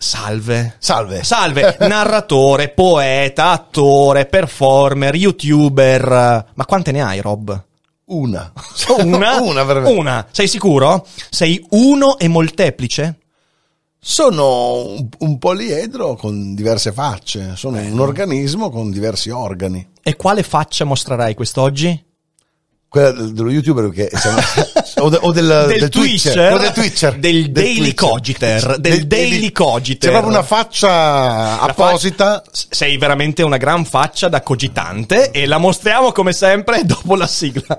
Salve. Salve. Salve, narratore, poeta, attore, performer, youtuber. Ma quante ne hai, Rob? Una. Una? Una, veramente. Una. Sei sicuro? Sei uno e molteplice? Sono un, un poliedro con diverse facce. Sono un organismo con diversi organi. E quale faccia mostrerai quest'oggi? Quella del- dello youtuber che siamo, o, de- o del, del, Twitcher, quello del Twitcher. Del Daily Twitcher. Cogiter, del Daily Cogiter. C'è proprio una faccia La fa- apposita. Sei veramente una gran faccia da cogitante e la mostriamo come sempre dopo la sigla.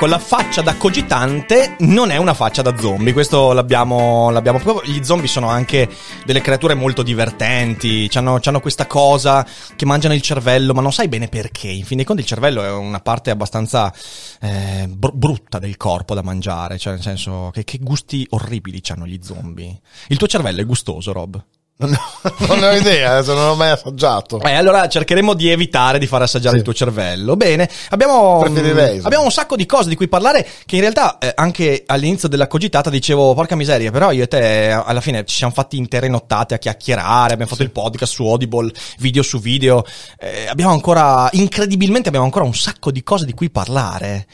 Ecco, la faccia da cogitante non è una faccia da zombie, questo l'abbiamo, l'abbiamo proprio. Gli zombie sono anche delle creature molto divertenti, hanno questa cosa che mangiano il cervello, ma non sai bene perché. In fin dei conti il cervello è una parte abbastanza eh, br- brutta del corpo da mangiare, cioè nel senso che, che gusti orribili hanno gli zombie. Il tuo cervello è gustoso, Rob? Non, non ne ho idea, adesso non l'ho mai assaggiato. Eh, allora cercheremo di evitare di far assaggiare Sì. il tuo cervello. Bene, abbiamo, mm, abbiamo un sacco di cose di cui parlare che in realtà eh, anche all'inizio della cogitata dicevo porca miseria, però io e te eh, alla fine ci siamo fatti intere nottate a chiacchierare, abbiamo fatto il podcast su Audible, video su video, eh, abbiamo ancora, incredibilmente abbiamo ancora un sacco di cose di cui parlare.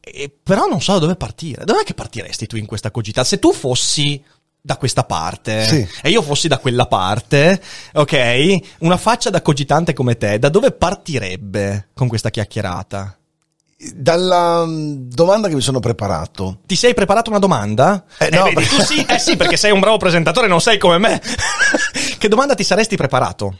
E, però non so da dove partire. Dov'è che partiresti tu in questa cogitata? Se tu fossi da questa parte Sì. e io fossi da quella parte, ok? Una faccia da cogitante come te, da dove partirebbe con questa chiacchierata? Dalla mm, domanda che mi sono preparato, Ti sei preparato una domanda? Eh, no, vedi, perché- tu sì, eh sì, perché sei un bravo presentatore, non sei come me. che domanda ti saresti preparato?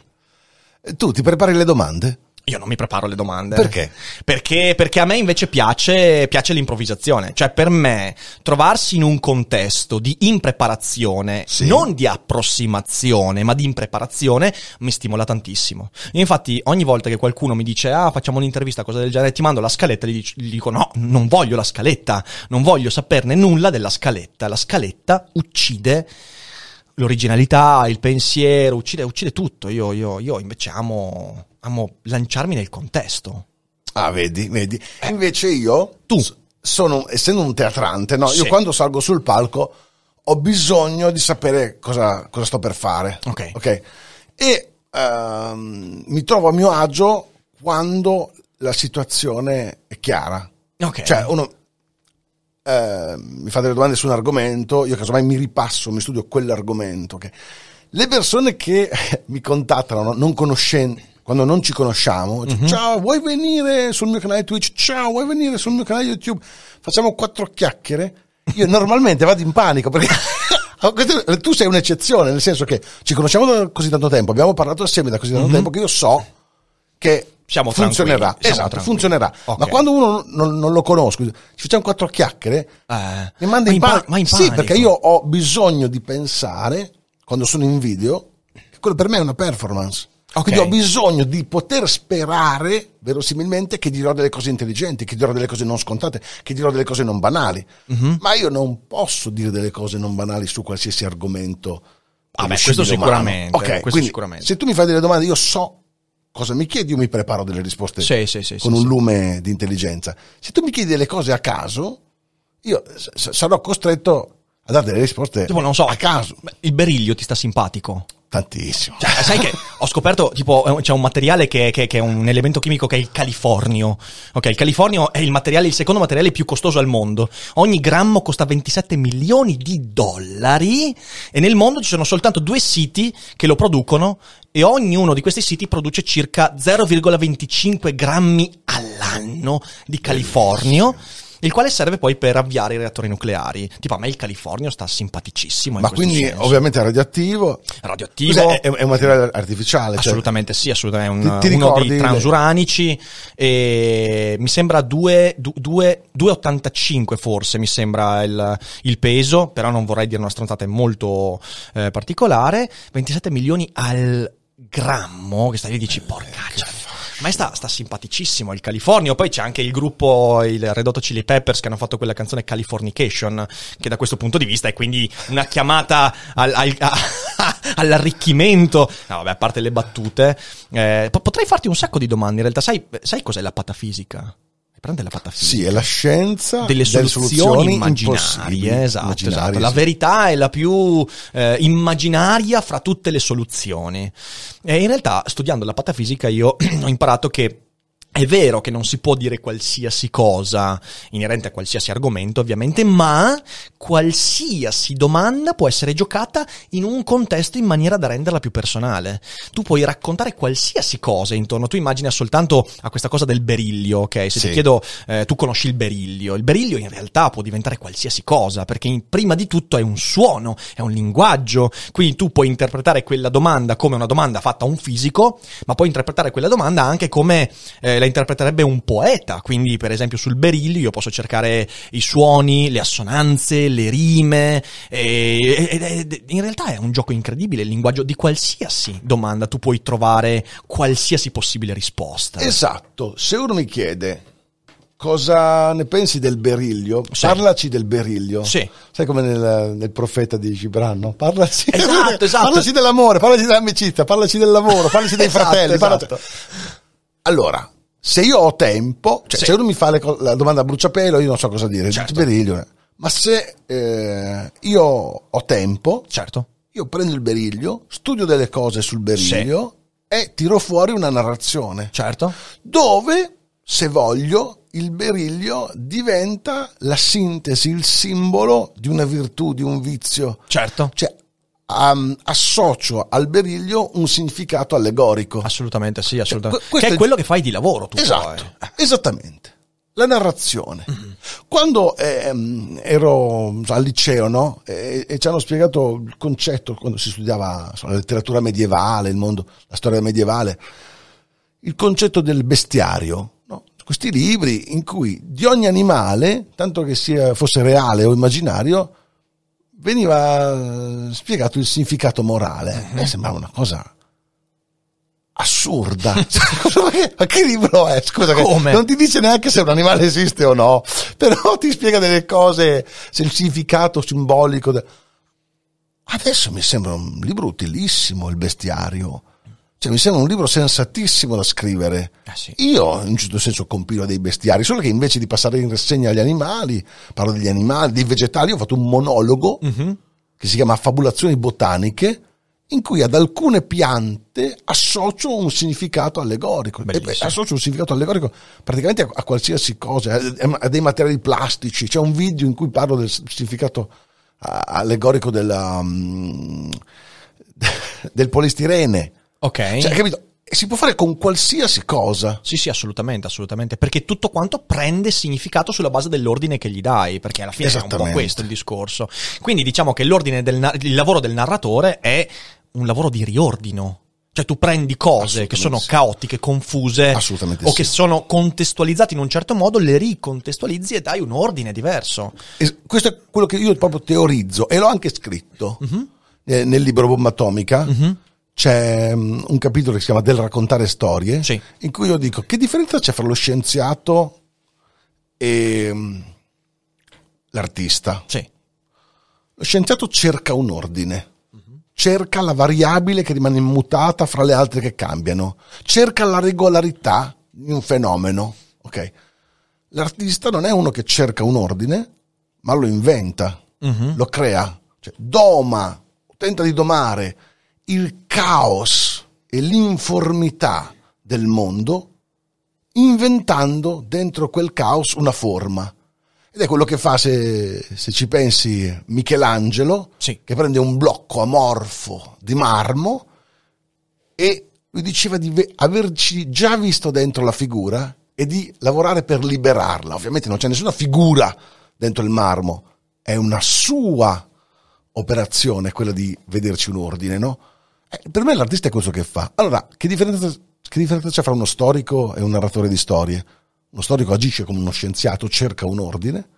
eh, tu ti prepari le domande? Io non mi preparo le domande. Perché? Perché, perché a me invece piace, piace l'improvvisazione. Cioè, per me, trovarsi in un contesto di impreparazione, Sì. non di approssimazione, ma di impreparazione, mi stimola tantissimo. Io infatti, ogni volta che qualcuno mi dice, ah, facciamo un'intervista, cosa del genere, ti mando la scaletta, gli, gli dico, no, non voglio la scaletta, non voglio saperne nulla della scaletta. La scaletta uccide l'originalità, il pensiero, uccide, uccide tutto. Io, io, io invece amo, amo lanciarmi nel contesto. Ah, vedi, vedi. Invece io, Eh. Tu. sono, essendo un teatrante, no? Sì. Io quando salgo sul palco ho bisogno di sapere cosa, cosa sto per fare. Ok. Ok. E ehm, mi trovo a mio agio quando la situazione è chiara. Ok. Cioè, uno eh, mi fa delle domande su un argomento, io casomai mi ripasso, mi studio quell'argomento. ok? Le persone che mi contattano no, non conoscendo, quando non ci conosciamo, dice, Mhm. ciao, vuoi venire sul mio canale Twitch? Ciao, vuoi venire sul mio canale YouTube? Facciamo quattro chiacchiere. Io normalmente vado in panico perché tu sei un'eccezione, nel senso che ci conosciamo da così tanto tempo, abbiamo parlato assieme da così tanto tempo che io so che. Siamo funzionerà. siamo esatto, tranquilli. funzionerà. Ok. Ma quando uno non, non lo conosco, ci facciamo quattro chiacchiere, Eh, mi manda ma in, pa- panico. in Sì, panico. perché io ho bisogno di pensare, quando sono in video, che quello per me è una performance. Ok. Quindi ho bisogno di poter sperare, verosimilmente, che dirò delle cose intelligenti, che dirò delle cose non scontate, che dirò delle cose non banali. Mhm. Ma io non posso dire delle cose non banali su qualsiasi argomento. Ah, beh, possibile questo sicuramente, Ok, questo sicuramente. se tu mi fai delle domande, io so cosa mi chiedi, io mi preparo delle risposte Sì, sì, sì, con un lume di intelligenza. Se tu mi chiedi delle cose a caso, io s- sarò costretto a dare delle risposte Tipo, non so, a caso. Il beriglio ti sta simpatico? Tantissimo. Cioè, sai che ho scoperto, tipo, c'è un materiale che, che- che è un elemento chimico che è il californio. Ok, il californio è il materiale, il secondo materiale più costoso al mondo. Ogni grammo costa 27 milioni di dollari e nel mondo ci sono soltanto due siti che lo producono e ognuno di questi siti produce circa 0,25 grammi all'anno di californio. Il quale serve poi per avviare i reattori nucleari. Tipo a me il Californio sta simpaticissimo. Ma quindi senso. ovviamente è radioattivo. radioattivo. Cos'è? È, è un materiale artificiale. cioè- Assolutamente sì, assolutamente. È un- Ti- ti uno dei transuranici e mi sembra 2, 2,85 forse mi sembra il, il peso, però non vorrei dire una stronzata, è molto eh, particolare. 27 milioni al grammo, che stai lì e dici porca ma sta, sta simpaticissimo il Californio. Poi c'è anche il gruppo, il Red Hot Chili Peppers, che hanno fatto quella canzone Californication, che da questo punto di vista è quindi una chiamata al- al- a- all'arricchimento. No, vabbè, a parte le battute, eh, po- potrei farti un sacco di domande. In realtà, sai, sai cos'è la patafisica? Prende la patafisica. Sì, è la scienza delle soluzioni, immaginarie, impossibili, esatto, immaginarie, esatto. La sì. verità è la più eh, immaginaria fra tutte le soluzioni. E in realtà, studiando la patafisica, io ho imparato che è vero che non si può dire qualsiasi cosa inerente a qualsiasi argomento, ovviamente, ma qualsiasi domanda può essere giocata in un contesto in maniera da renderla più personale. Tu puoi raccontare qualsiasi cosa intorno. Tu immagina soltanto a questa cosa del beriglio, ok? Se Sì. ti chiedo, eh, tu conosci il beriglio. Il beriglio in realtà può diventare qualsiasi cosa, perché in- prima di tutto è un suono, è un linguaggio. Quindi tu puoi interpretare quella domanda come una domanda fatta a un fisico, ma puoi interpretare quella domanda anche come eh, la interpreterebbe un poeta. Quindi, per esempio, sul beriglio io posso cercare i suoni, le assonanze, le rime. e- ed è- in realtà è un gioco incredibile. Il linguaggio di qualsiasi domanda tu puoi trovare qualsiasi possibile risposta. Esatto, se uno mi chiede cosa ne pensi del beriglio, Sì. parlaci del beriglio. Sì. Sai come nel, nel profeta di Gibran, no? Parlaci, Esatto, esatto. parlaci dell'amore, parlaci dell'amicizia, parlaci del lavoro, parlaci dei Esatto, fratelli. esatto. parlaci- Allora, se io ho tempo, cioè Sì. se uno mi fa co- la domanda a bruciapelo, io non so cosa dire, Certo. beriglio. eh. Ma se eh, io ho tempo, Certo. io prendo il beriglio, studio delle cose sul beriglio e tiro fuori una narrazione Certo. dove, se voglio, il beriglio diventa la sintesi, il simbolo di una virtù, di un vizio. Certo. Cioè, am- associo al beriglio un significato allegorico. Assolutamente sì, assolutamente. que- questo che è è- quello che fai di lavoro tu Esatto, poi. esattamente. La narrazione. Mm-hmm. Quando ehm, ero al liceo, no? E, e ci hanno spiegato il concetto quando si studiava insomma, la letteratura medievale, il mondo, la storia medievale, il concetto del bestiario, no? Questi libri in cui di ogni animale, tanto che sia, fosse reale o immaginario, veniva eh, spiegato il significato morale. A me sembrava una cosa assurda. Cioè, ma, che, libro è? Scusa, Come? non ti dice neanche se un animale esiste o no, però ti spiega delle cose, se il significato simbolico. de- Adesso mi sembra un libro utilissimo il bestiario. Cioè, mi sembra un libro sensatissimo da scrivere. Ah, sì. Io, in un certo senso, compilo dei bestiari, solo che invece di passare in rassegna gli animali, parlo degli animali, dei vegetali, ho fatto un monologo Mhm. che si chiama Fabulazioni botaniche, in cui ad alcune piante associo un significato allegorico. Beh, associo un significato allegorico praticamente a, a qualsiasi cosa, a, a dei materiali plastici. C'è un video in cui parlo del significato allegorico della, mm, del polistirene. Ok. Cioè, capito? Si può fare con qualsiasi cosa. Sì, sì, assolutamente, assolutamente. Perché tutto quanto prende significato sulla base dell'ordine che gli dai, perché alla fine è un po' questo il discorso. Quindi diciamo che l'ordine del il lavoro del narratore è un lavoro di riordino. Cioè tu prendi cose che sono sì. caotiche, confuse, o sì. che sono contestualizzate in un certo modo, le ricontestualizzi e dai un ordine diverso. E questo è quello che io proprio teorizzo e l'ho anche scritto Mhm. eh, nel libro Bomba Atomica. C'è mm, un capitolo che si chiama Del raccontare storie, Sì. in cui io dico che differenza c'è fra lo scienziato e mm, l'artista. Sì. Lo scienziato cerca un ordine, cerca la variabile che rimane immutata fra le altre che cambiano, cerca la regolarità di un fenomeno. ok? L'artista non è uno che cerca un ordine, ma lo inventa, lo crea, cioè, doma, tenta di domare il caos e l'informità del mondo inventando dentro quel caos una forma. Ed è quello che fa, se, se ci pensi, Michelangelo, Sì. che prende un blocco amorfo di marmo e lui diceva di ve- averci già visto dentro la figura e di lavorare per liberarla. Ovviamente non c'è nessuna figura dentro il marmo, è una sua operazione quella di vederci un ordine, no? Eh, per me l'artista è questo che fa. Allora, che differenza, che differenza c'è fra uno storico e un narratore di storie? Uno storico agisce come uno scienziato, cerca un ordine,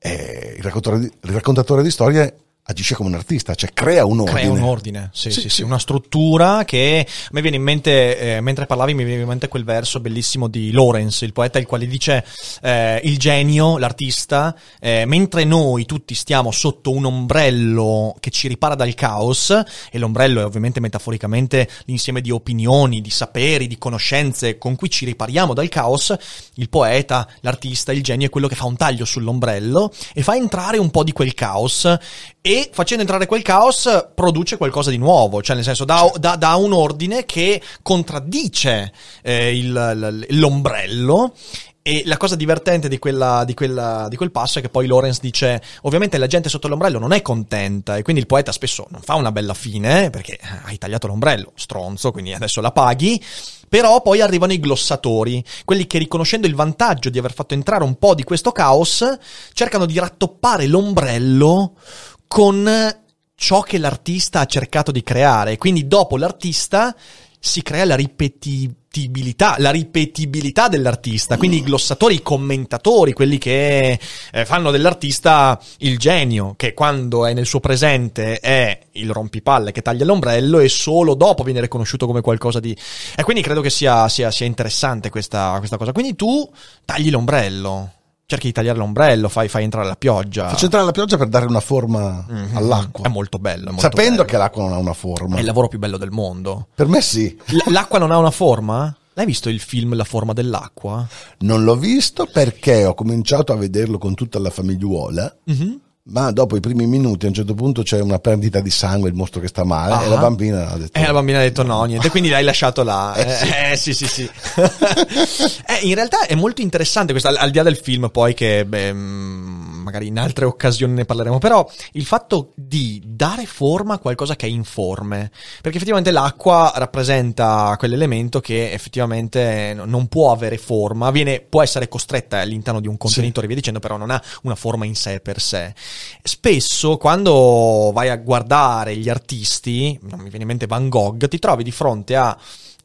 il raccontatore di, il raccontatore di storie agisce come un artista, cioè crea un ordine. Crea un ordine, sì, sì, sì, sì. una struttura che a me viene in mente, eh, mentre parlavi mi viene in mente quel verso bellissimo di Lawrence, il poeta, il quale dice eh, il genio, l'artista, eh, mentre noi tutti stiamo sotto un ombrello che ci ripara dal caos, e l'ombrello è ovviamente metaforicamente l'insieme di opinioni, di saperi, di conoscenze con cui ci ripariamo dal caos, il poeta, l'artista, il genio è quello che fa un taglio sull'ombrello e fa entrare un po' di quel caos e facendo entrare quel caos produce qualcosa di nuovo, cioè nel senso dà, dà, dà un ordine che contraddice eh, il, l'ombrello e la cosa divertente di, quella, di, quella, di, quel passo è che poi Lawrence dice: Ovviamente la gente sotto l'ombrello non è contenta, e quindi il poeta spesso non fa una bella fine perché hai tagliato l'ombrello, stronzo, quindi adesso la paghi. Però poi arrivano i glossatori, quelli che riconoscendo il vantaggio di aver fatto entrare un po' di questo caos, cercano di rattoppare l'ombrello con ciò che l'artista ha cercato di creare. Quindi dopo l'artista si crea la ripetibilità, la ripetibilità dell'artista, quindi i glossatori, i commentatori, quelli che eh, fanno dell'artista il genio, che quando è nel suo presente è il rompipalle che taglia l'ombrello e solo dopo viene riconosciuto come qualcosa di... E quindi credo che sia, sia, sia interessante questa, questa cosa. Quindi tu tagli l'ombrello cerchi di tagliare l'ombrello, fai, fai, entrare la pioggia. Faccio entrare la pioggia per dare una forma mm-hmm. all'acqua. È molto bello. È molto Sapendo bello. che l'acqua non ha una forma. È il lavoro più bello del mondo. Per me sì. L- l'acqua non ha una forma? L'hai visto il film La forma dell'acqua? Non l'ho visto perché ho cominciato a vederlo con tutta la famigliuola. Mm-hmm ma dopo i primi minuti a un certo punto c'è una perdita di sangue, il mostro che sta male ah. e la bambina ha detto... E la bambina ha detto no, niente, quindi l'hai lasciato là. eh, sì. eh sì, sì, sì. eh, in realtà è molto interessante questo, al, al di là del film poi che beh, mm, magari in altre occasioni ne parleremo, però il fatto di dare forma a qualcosa che è informe, perché effettivamente l'acqua rappresenta quell'elemento che effettivamente non può avere forma, viene, può essere costretta all'interno di un contenitore, sì. via dicendo, però non ha una forma in sé per sé. Spesso quando vai a guardare gli artisti, non mi viene in mente Van Gogh, ti trovi di fronte a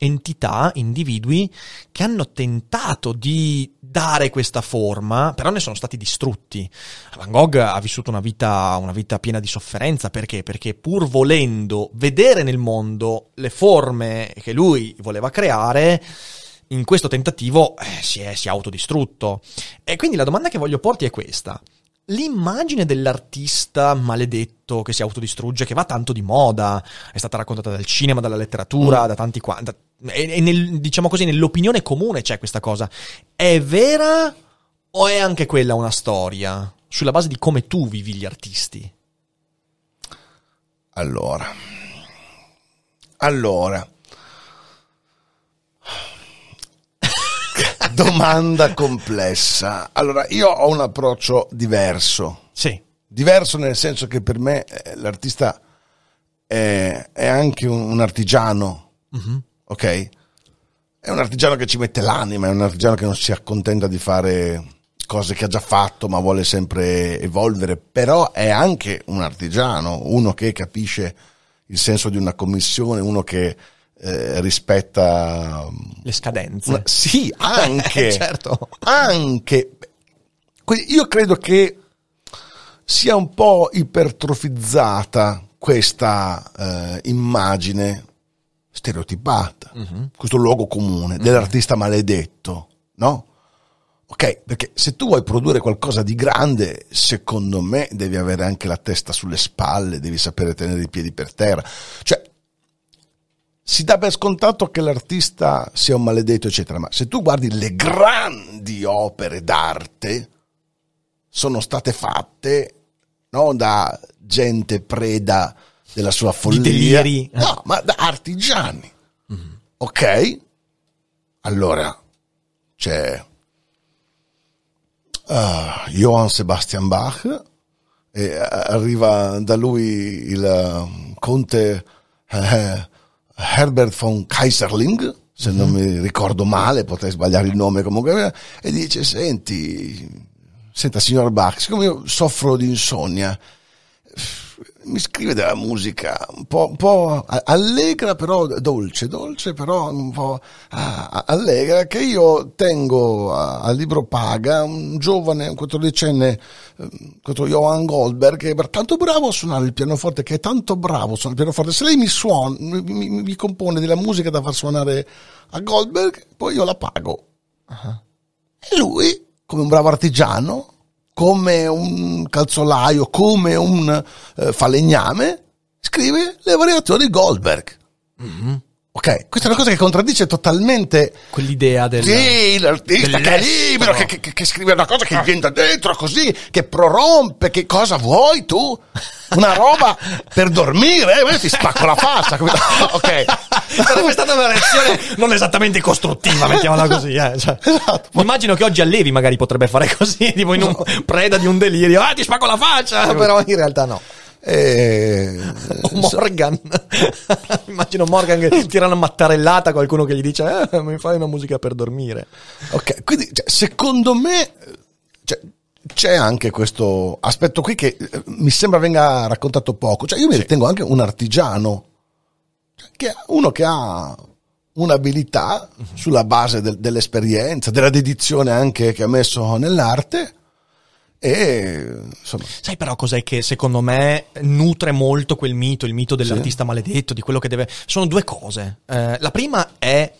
entità, individui che hanno tentato di dare questa forma, però ne sono stati distrutti. Van Gogh ha vissuto una vita, una vita piena di sofferenza perché? Perché pur volendo vedere nel mondo le forme che lui voleva creare, in questo tentativo eh, si, è, si è autodistrutto. E quindi la domanda che voglio porti è questa l'immagine dell'artista maledetto che si autodistrugge, che va tanto di moda, è stata raccontata dal cinema, dalla letteratura, mm. da tanti qua. Da, e, e nel, diciamo così, nell'opinione comune c'è questa cosa. È vera o è anche quella una storia? Sulla base di come tu vivi gli artisti? Allora. Allora. Domanda complessa. Allora, io ho un approccio diverso. Sì. Diverso nel senso che per me eh, l'artista è, è, anche un, un artigiano, mm-hmm. ok? È un artigiano che ci mette l'anima, è un artigiano che non si accontenta di fare cose che ha già fatto, ma vuole sempre evolvere. Però è anche un artigiano, uno che capisce il senso di una commissione, uno che eh, rispetta le scadenze. sì, anche. certo. Anche. Io credo che sia un po' ipertrofizzata questa eh, immagine stereotipata, uh-huh. questo luogo comune uh-huh. dell'artista maledetto, no? Ok, perché se tu vuoi produrre qualcosa di grande, secondo me devi avere anche la testa sulle spalle, devi sapere tenere i piedi per terra. Cioè, si dà per scontato che l'artista sia un maledetto, eccetera, ma se tu guardi le grandi opere d'arte, sono state fatte no, da gente preda della sua follia, Di no, ma da artigiani. Mm-hmm. Ok? Allora c'è uh, Johann Sebastian Bach, e arriva da lui il uh, conte uh, Herbert von Kaiserling, se non mi ricordo male, potrei sbagliare il nome comunque, e dice, senti, senta signor Bach, siccome io soffro di insonnia, mi scrive della musica un po', un po allegra però dolce, dolce però un po' allegra che io tengo al libro paga un giovane, un quattordicenne, ehm, questo Johan Goldberg che è tanto bravo a suonare il pianoforte, che è tanto bravo a suonare il pianoforte, se lei mi suona, mi, mi, mi compone della musica da far suonare a Goldberg, poi io la pago. Uh-huh. E lui, come un bravo artigiano, come un calzolaio, come un eh, falegname, scrive le variazioni Goldberg. Mm-hmm. Ok, questa è una cosa che contraddice totalmente quell'idea del Sì, l'artista che è libero, che, che, che, scrive una cosa che gli entra dentro così, che prorompe, che cosa vuoi tu? Una roba per dormire, eh? ti spacco la faccia. ok. Sarebbe stata una reazione non esattamente costruttiva, mettiamola così. Eh. Cioè, esatto. Immagino che oggi Allevi magari potrebbe fare così, tipo in un preda di un delirio, ah ti spacco la faccia, però in realtà no. E... Morgan, immagino Morgan che tira una mattarellata a qualcuno che gli dice eh, mi fai una musica per dormire. Ok, quindi cioè, secondo me cioè, c'è anche questo aspetto qui che eh, mi sembra venga raccontato poco. Cioè, io mi sì. ritengo anche un artigiano, cioè, che uno che ha un'abilità uh-huh. sulla base del, dell'esperienza, della dedizione anche che ha messo nell'arte e insomma. Sai però cos'è che secondo me nutre molto quel mito, il mito dell'artista sì. maledetto, di quello che deve... Sono due cose. Eh, la prima è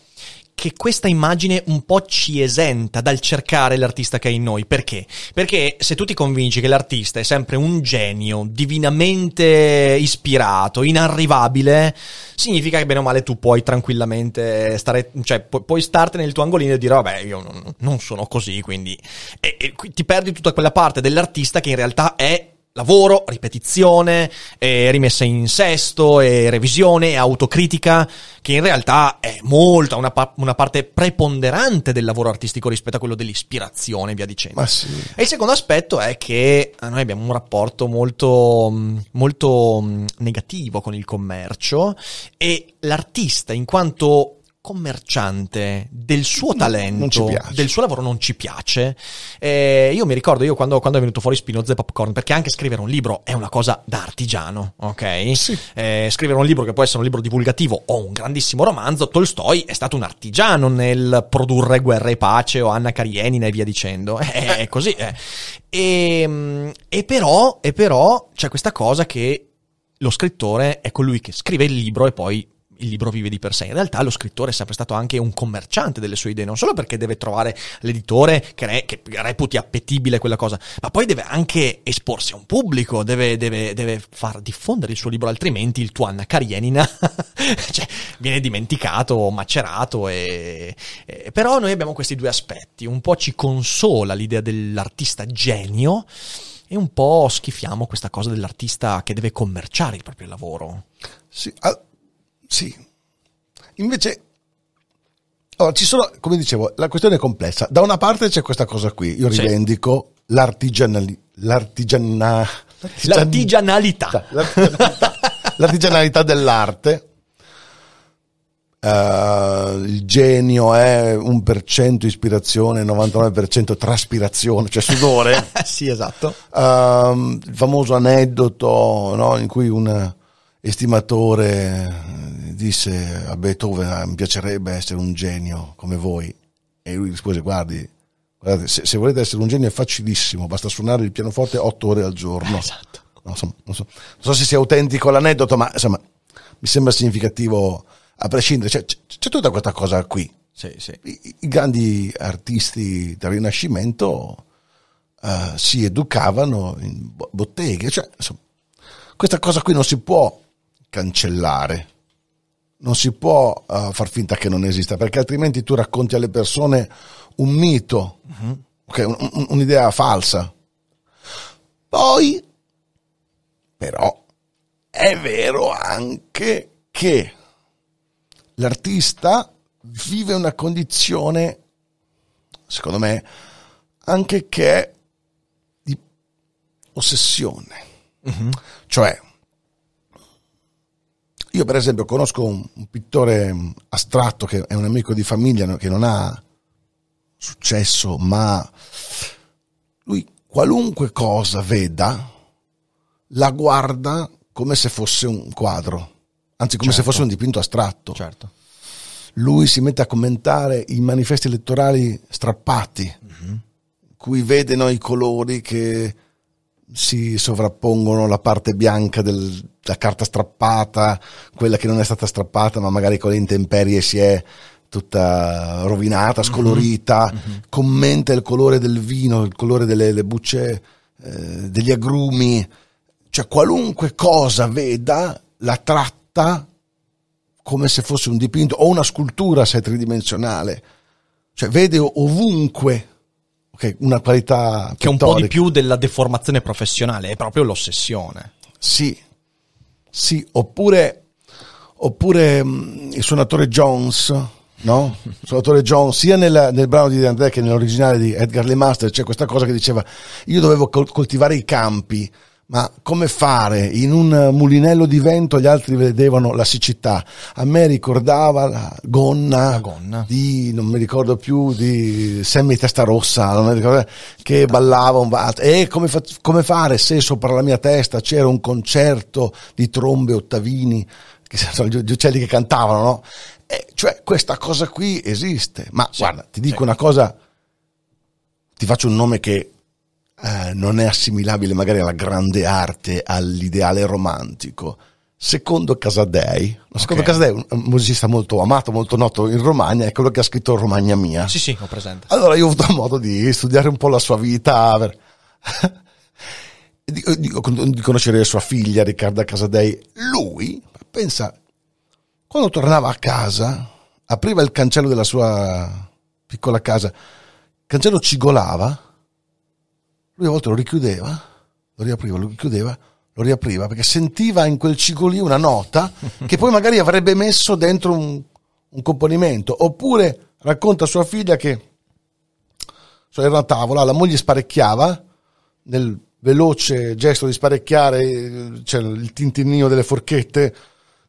che questa immagine un po' ci esenta dal cercare l'artista che è in noi. Perché? Perché se tu ti convinci che l'artista è sempre un genio, divinamente ispirato, inarrivabile, significa che bene o male tu puoi tranquillamente stare, cioè pu- puoi startene nel tuo angolino e dire vabbè io non, non sono così, quindi e, e, ti perdi tutta quella parte dell'artista che in realtà è lavoro, ripetizione, eh, rimessa in sesto, e revisione, e autocritica, che in realtà è molta, una, pa- una, parte preponderante del lavoro artistico rispetto a quello dell'ispirazione via dicendo. Sì. E il secondo aspetto è che eh, noi abbiamo un rapporto molto, molto mm, negativo con il commercio e l'artista in quanto commerciante del suo talento, del suo lavoro non ci piace. Eh, io mi ricordo io quando, quando, è venuto fuori Spinoza e Popcorn, perché anche scrivere un libro è una cosa da artigiano, ok? Sì. Eh, scrivere un libro che può essere un libro divulgativo o un grandissimo romanzo, Tolstoi è stato un artigiano nel produrre Guerra e Pace o Anna Karenina e via dicendo. È, è così. Eh. E, e, però, e però c'è questa cosa che lo scrittore è colui che scrive il libro e poi il libro vive di per sé. In realtà lo scrittore è sempre stato anche un commerciante delle sue idee, non solo perché deve trovare l'editore che, re, che reputi appetibile quella cosa, ma poi deve anche esporsi a un pubblico, deve, deve, deve far diffondere il suo libro, altrimenti il tuo Anna Karenina cioè, viene dimenticato macerato. E, e, però noi abbiamo questi due aspetti, un po' ci consola l'idea dell'artista genio e un po' schifiamo questa cosa dell'artista che deve commerciare il proprio lavoro. Sì, sì. Invece, allora, ci sono, come dicevo, la questione è complessa. Da una parte c'è questa cosa qui, io rivendico sì. l'artigianali, l'artigiana, l'artigianalità. L'artigianalità, l'artigianalità dell'arte. Uh, il genio è un per cento ispirazione, 99% traspirazione, cioè sudore. sì, esatto. Uh, il famoso aneddoto no, in cui un estimatore disse a Beethoven ah, mi piacerebbe essere un genio come voi e lui rispose guardi guardate, se, se, volete essere un genio è facilissimo basta suonare il pianoforte otto ore al giorno esatto. non, so, non, so, non so se sia autentico l'aneddoto ma insomma mi sembra significativo a prescindere c'è, c'è, c'è tutta questa cosa qui sì, sì. I, I, grandi artisti del Rinascimento uh, si educavano in botteghe cioè insomma, questa cosa qui non si può cancellare non si può uh, far finta che non esista, perché altrimenti tu racconti alle persone un mito, uh-huh. okay, un, un, un'idea falsa. Poi, però, è vero anche che l'artista vive una condizione, secondo me, anche che è di ossessione. Uh-huh. Cioè, io per esempio conosco un, un pittore astratto che è un amico di famiglia che non ha successo, ma lui qualunque cosa veda la guarda come se fosse un quadro, anzi come Certo. se fosse un dipinto astratto. Certo. Lui si mette a commentare i manifesti elettorali strappati, cui vede no, i colori che si sovrappongono la parte bianca della carta strappata, quella che non è stata strappata, ma magari con le intemperie si è tutta rovinata, scolorita, commenta il colore del vino, il colore delle le bucce eh, degli agrumi, cioè qualunque cosa veda la tratta come se fosse un dipinto o una scultura se è tridimensionale. Cioè vede ovunque ok, una qualità Che è un po' di più della deformazione professionale, è proprio l'ossessione. Sì, sì, oppure, oppure mh, il suonatore Jones, no? Il suonatore Jones, sia nel, nel brano di Andrea che nell'originale di Edgar Lee Master, c'è questa cosa che diceva, io dovevo col- coltivare i campi, ma come fare? In un mulinello di vento gli altri vedevano la siccità. A me ricordava la gonna, La gonna. di, non mi ricordo più, di Sammy Testarossa, ricordo, che ballava un va- E come, fa- come fare se sopra la mia testa c'era un concerto di trombe ottavini, che sono gli, uccelli che cantavano, no? E cioè, questa cosa qui esiste. Ma guarda, ti dico sì. una cosa, ti faccio un nome che eh, non è assimilabile magari alla grande arte, all'ideale romantico. Secondo Casadei, secondo Ok. Casadei un, musicista molto amato, molto noto in Romagna, è quello che ha scritto Romagna Mia. Sì, sì, ho presente. Allora io ho avuto modo di studiare un po' la sua vita, per- di, di- di conoscere sua figlia Riccarda Casadei. Lui, pensa, quando tornava a casa, apriva il cancello della sua piccola casa, il cancello cigolava, lui a volte lo richiudeva, lo riapriva, lo richiudeva, lo riapriva, perché sentiva in quel cigolio una nota che poi magari avrebbe messo dentro un, un componimento. Oppure racconta a sua figlia che cioè era una tavola, la moglie sparecchiava, nel veloce gesto di sparecchiare c'è il tintinnio delle forchette,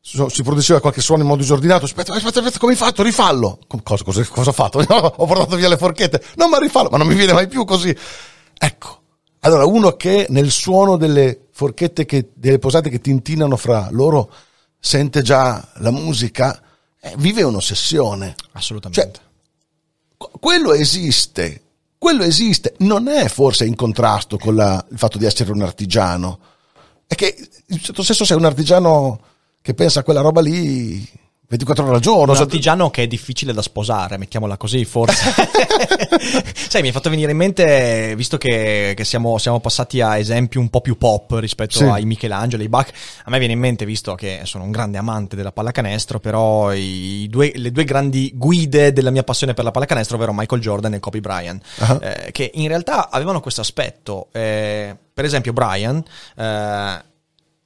si produceva qualche suono in modo disordinato, aspetta, aspetta, aspetta, come hai fatto? Rifallo! Cosa, cosa, cosa ho fatto? Ho portato via le forchette, no ma rifallo, ma non mi viene mai più così. Ecco, allora uno che nel suono delle forchette, che, delle posate che tintinano fra loro, sente già la musica, eh, vive un'ossessione. Assolutamente. Cioè, Qu- quello esiste, quello esiste, non è forse in contrasto con la- il fatto di essere un artigiano. È che in un certo senso sei un artigiano che pensa a quella roba lì 24 ore al giorno. un so- artigiano che è difficile da sposare, mettiamola così, forse. Sai, mi è fatto venire in mente, visto che, che siamo, siamo passati a esempi un po' più pop rispetto Sì. ai Michelangelo, ai Bach, a me viene in mente, visto che sono un grande amante della pallacanestro, però i due- le due grandi guide della mia passione per la pallacanestro, ovvero Michael Jordan e Kobe Bryant, Ah. eh, che in realtà avevano questo aspetto. eh, per esempio, Bryant... eh,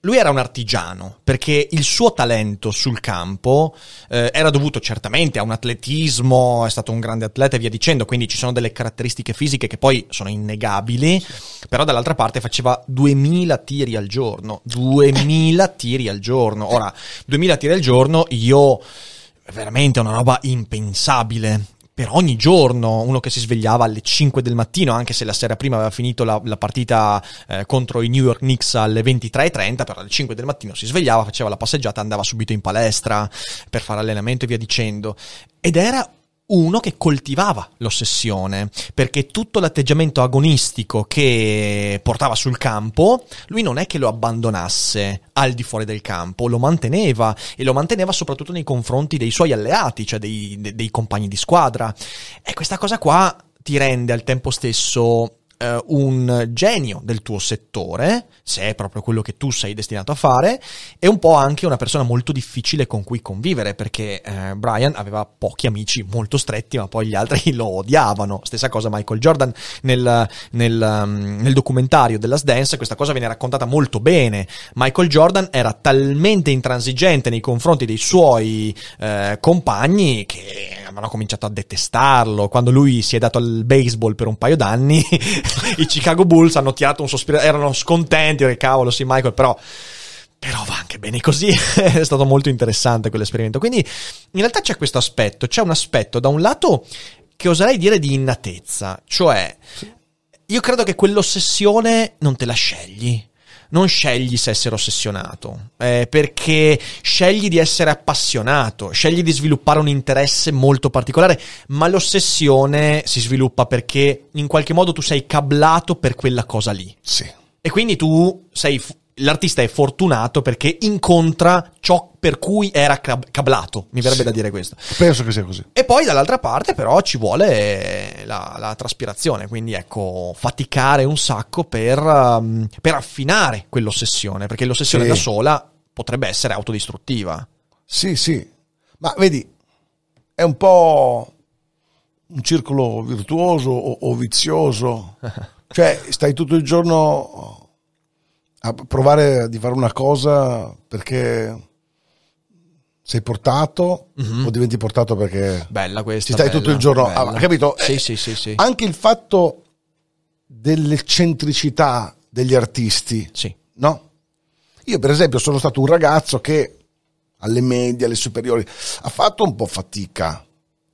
lui era un artigiano perché il suo talento sul campo eh, era dovuto certamente a un atletismo, è stato un grande atleta e via dicendo, quindi ci sono delle caratteristiche fisiche che poi sono innegabili, però dall'altra parte faceva 2000 tiri al giorno, 2000 tiri al giorno. Ora, 2000 tiri al giorno io è veramente una roba impensabile. Per ogni giorno, uno che si svegliava alle 5 del mattino, anche se la sera prima aveva finito la, la partita eh, contro i New York Knicks alle 23.30, però alle 5 del mattino si svegliava, faceva la passeggiata, andava subito in palestra per fare allenamento e via dicendo. Ed era uno che coltivava l'ossessione, perché tutto l'atteggiamento agonistico che portava sul campo, lui non è che lo abbandonasse al di fuori del campo, lo manteneva e lo manteneva soprattutto nei confronti dei suoi alleati, cioè dei, de- dei compagni di squadra. E questa cosa qua ti rende al tempo stesso eh, un genio del tuo settore, se è proprio quello che tu sei destinato a fare, e un po' anche una persona molto difficile con cui convivere, perché eh, Brian aveva pochi amici molto stretti, ma poi gli altri lo odiavano. Stessa cosa Michael Jordan nel, nel, um, nel documentario della Dance, questa cosa viene raccontata molto bene. Michael Jordan era talmente intransigente nei confronti dei suoi eh, compagni che avevano cominciato a detestarlo. Quando lui si è dato al baseball per un paio d'anni, i Chicago Bulls hanno tirato un sospiro, erano scontenti, perché cavolo, sì, Michael, però Però va anche bene così, è stato molto interessante quell'esperimento. Quindi in realtà c'è questo aspetto, c'è un aspetto da un lato che oserei dire di innatezza, cioè io credo che quell'ossessione non te la scegli. Non scegli se essere ossessionato, eh, perché scegli di essere appassionato, scegli di sviluppare un interesse molto particolare, ma l'ossessione si sviluppa perché in qualche modo tu sei cablato per quella cosa lì. Sì. E quindi tu sei l'artista è fortunato perché incontra ciò per cui era cablato, mi verrebbe Sì. da dire questo. Penso che sia così. E poi dall'altra parte però ci vuole la, la traspirazione, quindi ecco, faticare un sacco per, um, per affinare quell'ossessione, perché l'ossessione Sì. da sola potrebbe essere autodistruttiva. Sì, sì. Ma vedi, è un po' un circolo virtuoso o, o vizioso. Cioè, stai tutto il giorno a provare di fare una cosa perché sei portato o diventi portato perché Bella questa. ci stai bella, tutto il giorno, ah, capito? Sì, Eh, sì, sì, sì. Anche il fatto dell'eccentricità degli artisti, Sì. no? Io per esempio sono stato un ragazzo che alle medie, alle superiori, ha fatto un po' fatica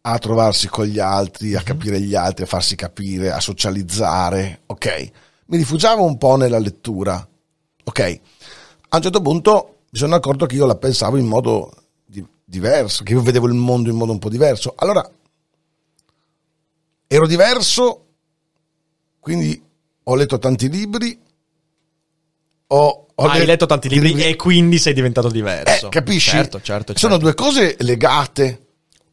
a trovarsi con gli altri, a capire gli altri, a farsi capire, a socializzare, ok? Mi rifugiavo un po' nella lettura, ok? A un certo punto mi sono accorto che io la pensavo in modo diverso, che io vedevo il mondo in modo un po' diverso. Allora, ero diverso, quindi ho letto tanti libri, ho, ho Hai le- letto tanti libri e quindi sei diventato diverso. eh, capisci? Certo, certo, certo. Sono due cose legate.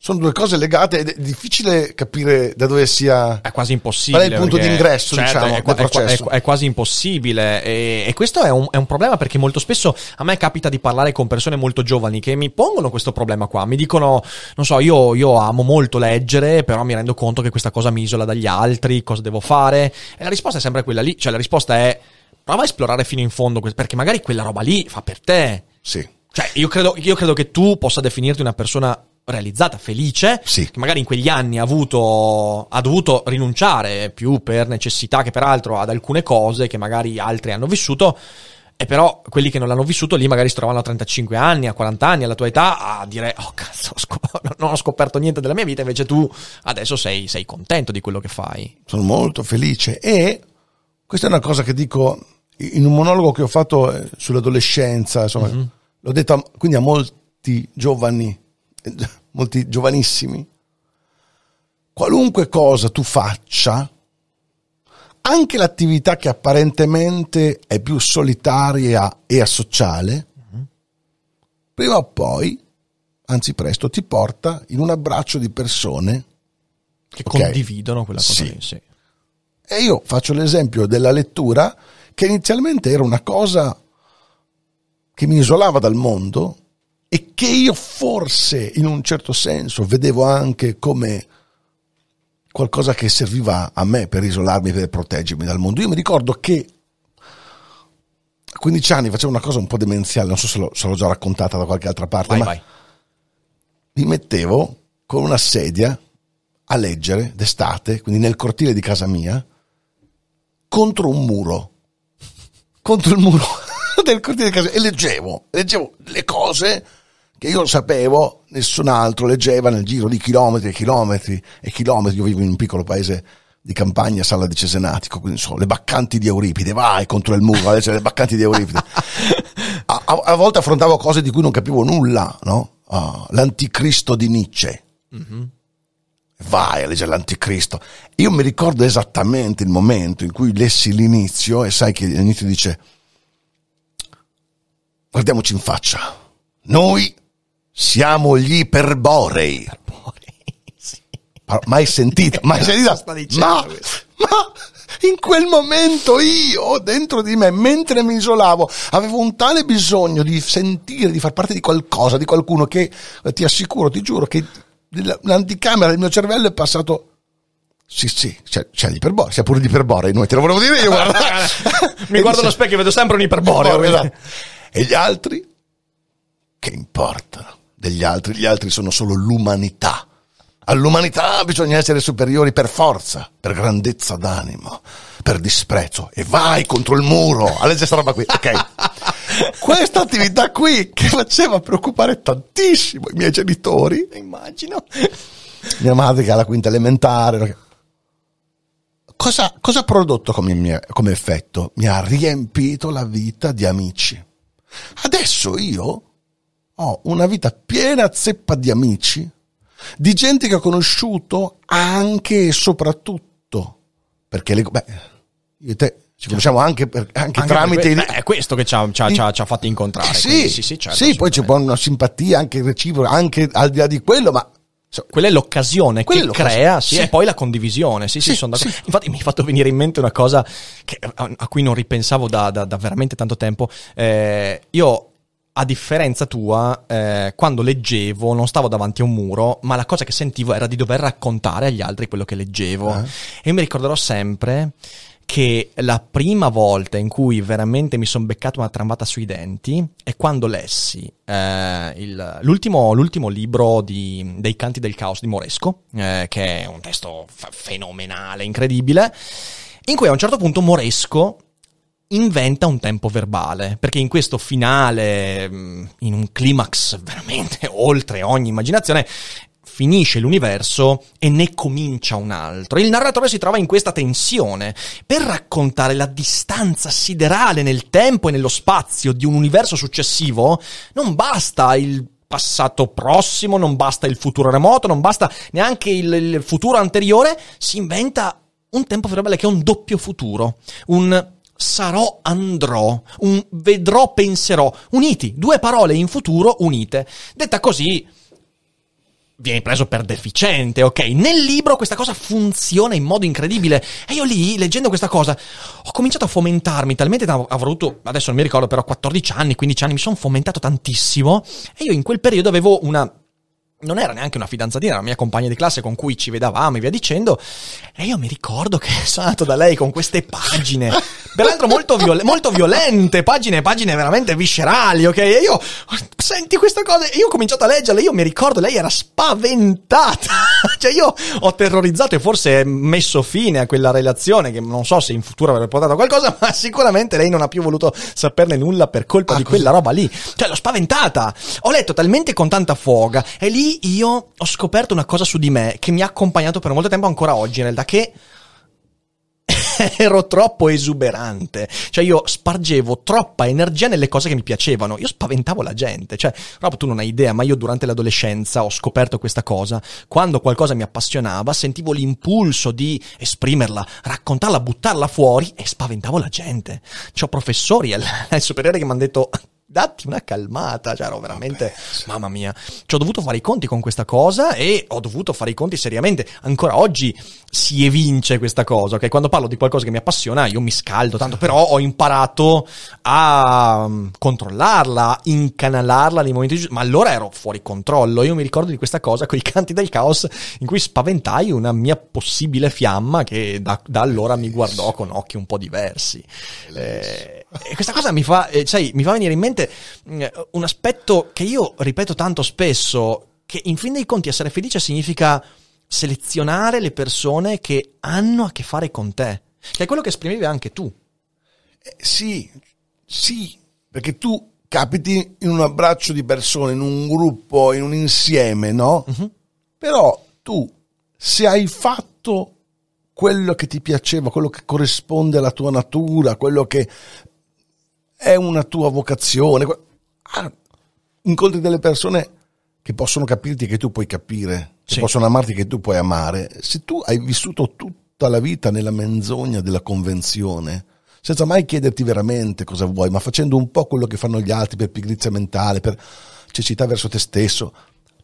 Sono due cose legate ed è difficile capire da dove sia. È quasi impossibile. Qual è il punto perché- d'ingresso, certo, diciamo, è, del è processo? è- è quasi impossibile. E, e questo è un, è un problema perché molto spesso a me capita di parlare con persone molto giovani che mi pongono questo problema qua. Mi dicono, non so, io, io amo molto leggere, però mi rendo conto che questa cosa mi isola dagli altri, cosa devo fare? E la risposta è sempre quella lì. Cioè, la risposta è prova a esplorare fino in fondo, perché magari quella roba lì fa per te. Sì. Cioè, io credo, io credo che tu possa definirti una persona realizzata, felice, Sì. che magari in quegli anni ha avuto, ha dovuto rinunciare più per necessità che per altro ad alcune cose che magari altri hanno vissuto. E però quelli che non l'hanno vissuto lì magari si trovano a 35 anni, a 40 anni, alla tua età, a dire, oh cazzo, non ho scoperto niente della mia vita, invece tu adesso sei, sei contento di quello che fai. Sono molto felice. E questa è una cosa che dico in un monologo che ho fatto eh, sull'adolescenza. Insomma, Mhm. l'ho detto a- quindi a molti giovani, molti giovanissimi. Qualunque cosa tu faccia, anche l'attività che apparentemente è più solitaria e asociale, prima o poi, anzi presto, ti porta in un abbraccio di persone Che Ok. condividono quella cosa Sì. lì, sì. E io faccio l'esempio della lettura, che inizialmente era una cosa che mi isolava dal mondo e che io forse in un certo senso vedevo anche come qualcosa che serviva a me per isolarmi, per proteggermi dal mondo. Io mi ricordo che a 15 anni facevo una cosa un po' demenziale, non so se l'ho, se l'ho già raccontata da qualche altra parte, Vai, ma vai. mi mettevo con una sedia a leggere d'estate, quindi nel cortile di casa mia, contro un muro. Contro il muro del cortile di casa e leggevo, leggevo le cose che io sapevo, nessun altro leggeva nel giro di chilometri e chilometri e chilometri. Io vivo in un piccolo paese di campagna, Sala di Cesenatico, quindi so, le baccanti di Euripide, vai contro il muro leggere le baccanti di Euripide. A, a- a volte affrontavo cose di cui non capivo nulla, no? Ah, l'anticristo di Nietzsche. Vai a leggere l'anticristo. Io mi ricordo esattamente il momento in cui lessi l'inizio e sai che l'inizio dice guardiamoci in faccia. Noi siamo gli iperborei. Sì. Mai sentita, mai sentita. sta dicendo Ma, ma in quel momento io, dentro di me, mentre mi isolavo, avevo un tale bisogno di sentire, di far parte di qualcosa, di qualcuno che, eh, ti assicuro, ti giuro, che l'anticamera del mio cervello è passato... Sì, sì, c'è, c'è l'iperboreo, c'è pure l'iperboreo, noi te lo volevo dire io, guarda. Mi guardo allo specchio e vedo sempre un iperboreo. quindi- esatto. E gli altri? Che importano? Degli altri, gli altri sono solo l'umanità. All'umanità bisogna essere superiori per forza, per grandezza d'animo, per disprezzo. E vai contro il muro a leggere questa roba qui, ok? questa attività qui che faceva preoccupare tantissimo i miei genitori, Immagino. mia madre che ha la quinta elementare. Cosa, cosa ha prodotto come, mie- come effetto? Mi ha riempito la vita di amici. Adesso io ho una vita piena zeppa di amici, di gente che ho conosciuto anche e soprattutto perché le, beh, io e te ci conosciamo anche, per- anche Anche tramite per è questo che ci ha, ci ha- ci ha- ci ha fatti incontrare. Eh, sì, quindi sì, sì, certo, sì, poi c'è una simpatia anche reciproca, anche al di là di quello, ma Quella è l'occasione Quella che è l'occasione. crea, sì, Sì. e poi la condivisione. Sì, sì, sono d'accordo. Infatti, mi hai fatto venire in mente una cosa che- a, a cui non ripensavo da, da- da veramente tanto tempo. Eh, io. A differenza tua, eh, quando leggevo non stavo davanti a un muro, ma la cosa che sentivo era di dover raccontare agli altri quello che leggevo. Eh. E io mi ricorderò sempre che la prima volta in cui veramente mi sono beccato una trambata sui denti è quando lessi eh, il- l'ultimo, l'ultimo libro di- dei Canti del Caos di Moresco, eh, che è un testo f- fenomenale, incredibile, in cui a un certo punto Moresco inventa un tempo verbale, perché in questo finale, mh, in un climax veramente oltre ogni immaginazione, finisce l'universo e ne comincia un altro. Il narratore si trova in questa tensione per raccontare la distanza siderale nel tempo e nello spazio di un universo successivo. Non basta il passato prossimo, non basta il futuro remoto, non basta neanche il, il futuro anteriore, si inventa un tempo verbale che è un doppio futuro, un sarò andrò, un vedrò penserò, uniti, due parole in futuro unite. Detta così viene preso per deficiente, ok? Nel libro questa cosa funziona in modo incredibile e io lì, leggendo questa cosa, ho cominciato a fomentarmi talmente, avrò avuto, adesso non mi ricordo, però 14 anni, 15 anni, mi sono fomentato tantissimo e io in quel periodo avevo una... Non era neanche una fidanzatina, era la mia compagna di classe con cui ci vedavamo e via dicendo. E io mi ricordo che sono andato da lei con queste pagine, peraltro molto, viol- molto violente, pagine, pagine veramente viscerali, ok? E io, senti queste cose, e io ho cominciato a leggerle, io mi ricordo, lei era spaventata. cioè io ho terrorizzato e forse messo fine a quella relazione, che non so se in futuro avrebbe portato a qualcosa, ma sicuramente lei non ha più voluto saperne nulla per colpa Ah, di così. quella roba lì. Cioè l'ho spaventata. Ho letto talmente con tanta foga e lì io ho scoperto una cosa su di me che mi ha accompagnato per molto tempo ancora oggi, in realtà che ero troppo esuberante. Cioè, io spargevo troppa energia nelle cose che mi piacevano. Io spaventavo la gente. Cioè, Rob, tu non hai idea, ma io durante l'adolescenza ho scoperto questa cosa. Quando qualcosa mi appassionava, sentivo l'impulso di esprimerla, raccontarla, buttarla fuori e spaventavo la gente. C'ho professori al, al superiore che mi hanno detto. Datti una calmata, cioè ero veramente, mamma mia, ci ho dovuto fare i conti con questa cosa e ho dovuto fare i conti seriamente. Ancora oggi si evince questa cosa, ok? Quando parlo di qualcosa che mi appassiona, io mi scaldo tanto, però ho imparato a mm, controllarla, a incanalarla nei momenti giusti, ma allora ero fuori controllo. Io mi ricordo di questa cosa con i canti del caos in cui spaventai una mia possibile fiamma che da, da allora mi guardò con occhi un po' diversi. Eh, e questa cosa mi fa, eh, sai, mi fa venire in mente mm, un aspetto che io ripeto tanto spesso, che in fin dei conti essere felice significa selezionare le persone che hanno a che fare con te, che è quello che esprimevi anche tu. Eh, sì, sì, perché tu capiti in un abbraccio di persone, in un gruppo, in un insieme, no? Però tu, se hai fatto quello che ti piaceva, quello che corrisponde alla tua natura, quello che è una tua vocazione, ah, incontri delle persone che possono capirti che tu puoi capire, che Sì. possono amarti che tu puoi amare. Se tu hai vissuto tutta la vita nella menzogna della convenzione, senza mai chiederti veramente cosa vuoi, ma facendo un po' quello che fanno gli altri per pigrizia mentale, per cecità verso te stesso,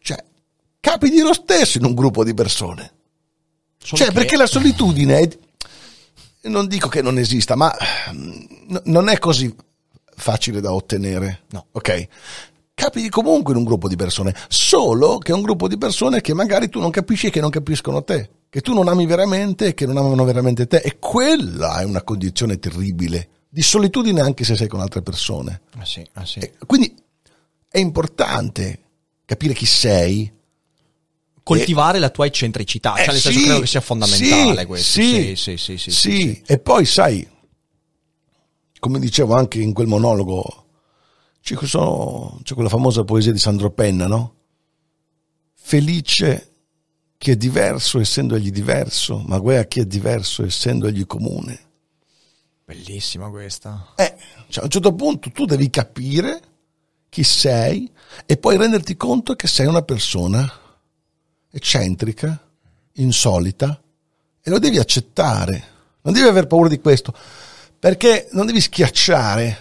cioè, capiti lo stesso in un gruppo di persone. Solo Cioè, che- perché la solitudine è... Non dico che non esista, ma mm, no- non è così facile da ottenere. No. Ok? Capiti comunque in un gruppo di persone, solo che è un gruppo di persone che magari tu non capisci e che non capiscono te, che tu non ami veramente e che non amano veramente te. E quella è una condizione terribile di solitudine anche se sei con altre persone. Ah, sì, ah, sì. E quindi è importante capire chi sei, Coltivare la tua eccentricità, cioè Eh, nel senso sì, credo che sia fondamentale questo. Sì, sì, sì, sì, sì. sì. E poi sai, come dicevo anche in quel monologo, C'è, questo- c'è quella famosa poesia di Sandro Penna, no? Felice chi è diverso essendo egli diverso, ma guai a chi è diverso essendo egli comune. Bellissima questa. Eh, cioè, a un certo punto tu devi capire chi sei e poi renderti conto che sei una persona eccentrica, insolita e lo devi accettare. Non devi aver paura di questo perché non devi schiacciare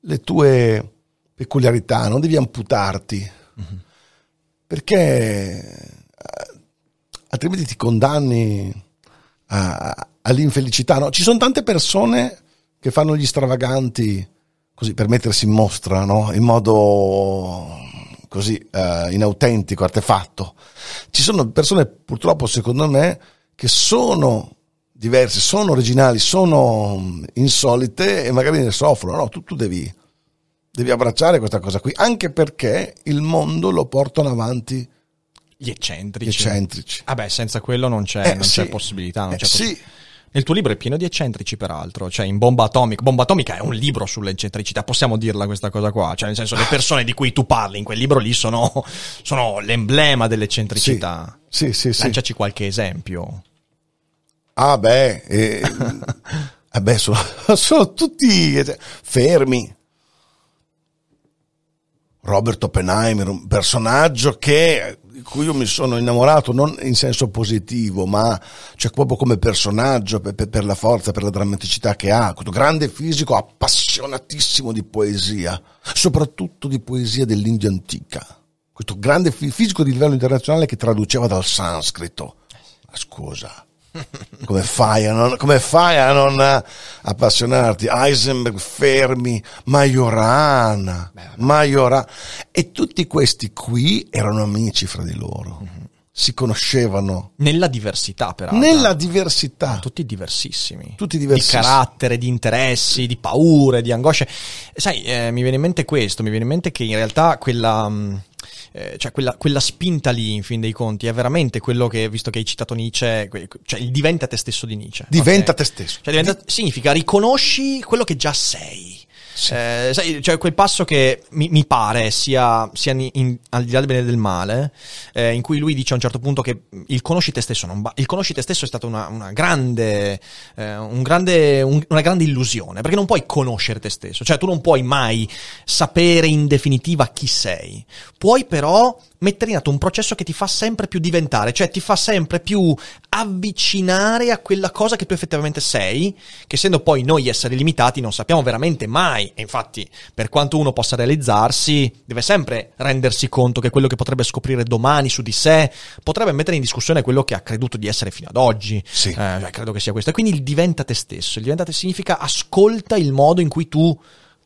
le tue peculiarità, non devi amputarti perché eh, altrimenti ti condanni a- all'infelicità. No? Ci sono tante persone che fanno gli stravaganti così per mettersi in mostra, no? in modo così eh, inautentico, artefatto. Ci sono persone purtroppo, secondo me, che sono diverse, sono originali, sono mm, insolite e magari ne soffrono. No, tu, tu devi, devi abbracciare questa cosa qui, anche perché il mondo lo portano avanti Gli eccentrici. gli eccentrici. Ah beh, senza quello non c'è, Eh, non sì. c'è possibilità. Non Eh, c'è possi- sì. Nel tuo libro è pieno di eccentrici, peraltro. Cioè, in Bomba Atomica. Bomba Atomica è un libro sull'eccentricità. Possiamo dirla questa cosa qua. Cioè, nel senso, le persone di cui tu parli in quel libro lì sono, sono l'emblema dell'eccentricità. Sì, sì, sì. Lanciaci qualche esempio. Ah beh, eh, eh beh, sono, sono tutti eh, fermi. Robert Oppenheimer, un personaggio che, di cui io mi sono innamorato non in senso positivo, ma cioè proprio come personaggio, per, per- per la forza, per la drammaticità che ha. Questo grande fisico appassionatissimo di poesia, soprattutto di poesia dell'India antica. Questo grande fi- fisico di livello internazionale che traduceva dal sanscrito. Ma scusa, come fai a non, come fai a non eh, appassionarti? Heisenberg, Fermi, Majorana, Majorana. E tutti questi qui erano amici fra di loro. Si conoscevano Nella diversità, peraltro. nella diversità. Tutti diversissimi. Tutti diversissimi. Di carattere, di interessi, di paure, di angosce. Sai, eh, mi viene in mente questo, mi viene in mente che in realtà quella... mh, eh, cioè quella, quella spinta lì, in fin dei conti, è veramente quello che, visto che hai citato Nietzsche, cioè il diventa te stesso di Nietzsche. Diventa ok? te stesso. Cioè diventa- significa riconosci quello che già sei. Eh, sai, cioè quel passo che mi, mi pare sia, sia in- in- al di là del bene e del male, eh, in cui lui dice a un certo punto che il conosci te stesso non ba- il conosci te stesso è stata una, una grande, eh, un grande un- una grande illusione, perché non puoi conoscere te stesso, cioè tu non puoi mai sapere in definitiva chi sei. Puoi però mettere in atto un processo che ti fa sempre più diventare, cioè ti fa sempre più avvicinare a quella cosa che tu effettivamente sei, che essendo poi noi esseri limitati non sappiamo veramente mai, e infatti per quanto uno possa realizzarsi, deve sempre rendersi conto che quello che potrebbe scoprire domani su di sé potrebbe mettere in discussione quello che ha creduto di essere fino ad oggi. Sì. Eh, cioè, credo che sia questo. E quindi il diventa te stesso. Il diventa te significa ascolta il modo in cui tu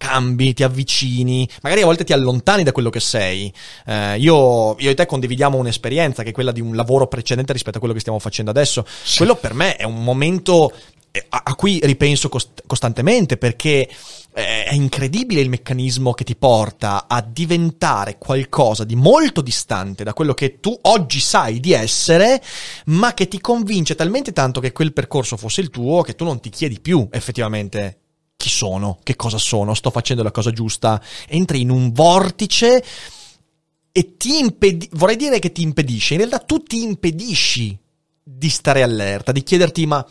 cambi, ti avvicini, magari a volte ti allontani da quello che sei. Eh, io, io e te condividiamo un'esperienza che è quella di un lavoro precedente rispetto a quello che stiamo facendo adesso. Quello per me è un momento eh, a, a cui ripenso cost- costantemente perché eh, è incredibile il meccanismo che ti porta a diventare qualcosa di molto distante da quello che tu oggi sai di essere, ma che ti convince talmente tanto che quel percorso fosse il tuo che tu non ti chiedi più effettivamente chi sono, che cosa sono, sto facendo la cosa giusta, entri in un vortice e ti impedisce, vorrei dire che ti impedisce, in realtà tu ti impedisci di stare allerta, di chiederti ma,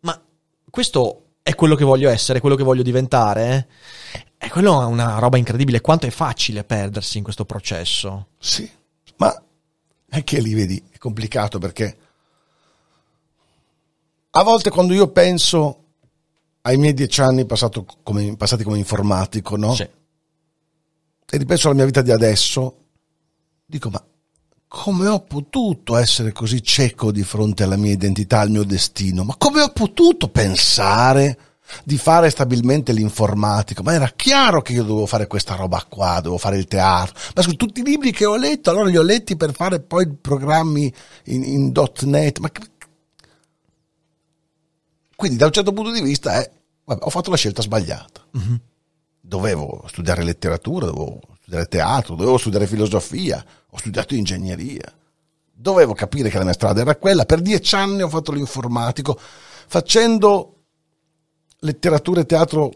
ma questo è quello che voglio essere, quello che voglio diventare? E quello è una roba incredibile, quanto è facile perdersi in questo processo. Sì, ma è che lì vedi, è complicato perché a volte quando io penso ai miei dieci anni passato come- passati come informatico, no? Sì. E ripenso alla mia vita di adesso, dico ma come ho potuto essere così cieco di fronte alla mia identità, al mio destino? Ma come ho potuto pensare di fare stabilmente l'informatico? Ma era chiaro che io dovevo fare questa roba qua, dovevo fare il teatro. Ma scusa, tutti i libri che ho letto, allora li ho letti per fare poi programmi in, in .NET. Ma che- quindi da un certo punto di vista eh, vabbè, ho fatto la scelta sbagliata. Dovevo studiare letteratura, dovevo studiare teatro, dovevo studiare filosofia, ho studiato ingegneria. Dovevo capire che la mia strada era quella. Per dieci anni ho fatto l'informatico, facendo letteratura e teatro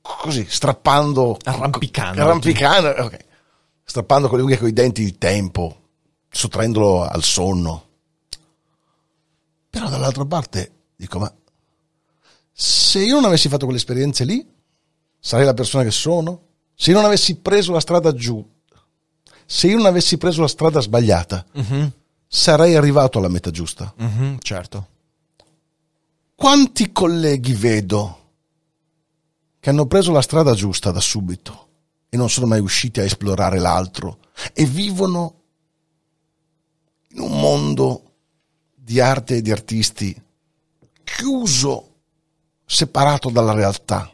così, strappando. Arrampicando. Arrampicando, ok. Strappando con le unghie e con i denti il tempo, sottraendolo al sonno. Però dall'altra parte dico, ma se io non avessi fatto quelle esperienze lì, sarei la persona che sono? Se io non avessi preso la strada giù, se io non avessi preso la strada sbagliata, Mhm, sarei arrivato alla meta giusta. mhm, certo. Quanti colleghi vedo che hanno preso la strada giusta da subito e non sono mai usciti a esplorare l'altro e vivono in un mondo di arte e di artisti chiuso, separato dalla realtà.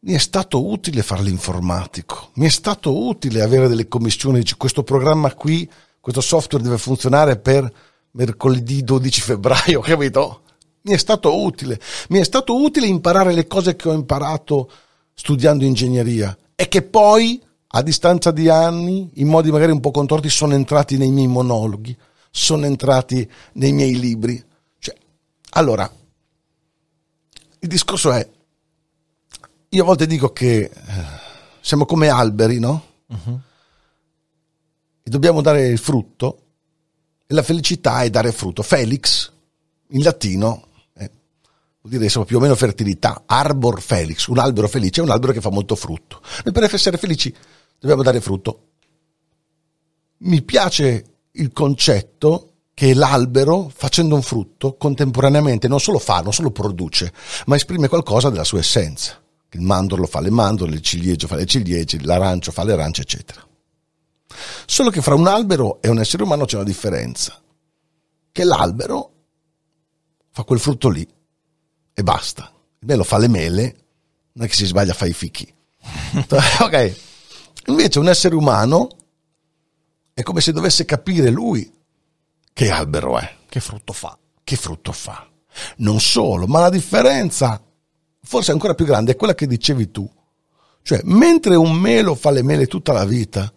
Mi è stato utile fare l'informatico, mi è stato utile avere delle commissioni, dice, questo programma qui, questo software deve funzionare per mercoledì 12 febbraio, capito? Mi è stato utile, mi è stato utile imparare le cose che ho imparato studiando ingegneria e che poi, a distanza di anni, in modi magari un po' contorti, sono entrati nei miei monologhi, sono entrati nei miei libri. Cioè, allora, il discorso è, io a volte dico che eh, siamo come alberi, no? E dobbiamo dare il frutto e la felicità è dare frutto. Felix, in latino, eh, vuol dire insomma, più o meno fertilità. Arbor felix, un albero felice è un albero che fa molto frutto. Noi per essere felici dobbiamo dare frutto. Mi piace il concetto che l'albero, facendo un frutto, contemporaneamente non solo fa, non solo produce, ma esprime qualcosa della sua essenza. Il mandorlo fa le mandorle, il ciliegio fa le ciliegie, l'arancio fa le arance, eccetera. Solo che fra un albero e un essere umano c'è una differenza. Che l'albero fa quel frutto lì e basta. Il melo fa le mele, non è che si sbaglia a fare i fichi. ok. Invece un essere umano è come se dovesse capire lui che albero è, Che frutto fa? che frutto fa. Non solo, ma la differenza forse ancora più grande è quella che dicevi tu. Cioè, mentre un melo fa le mele tutta la vita,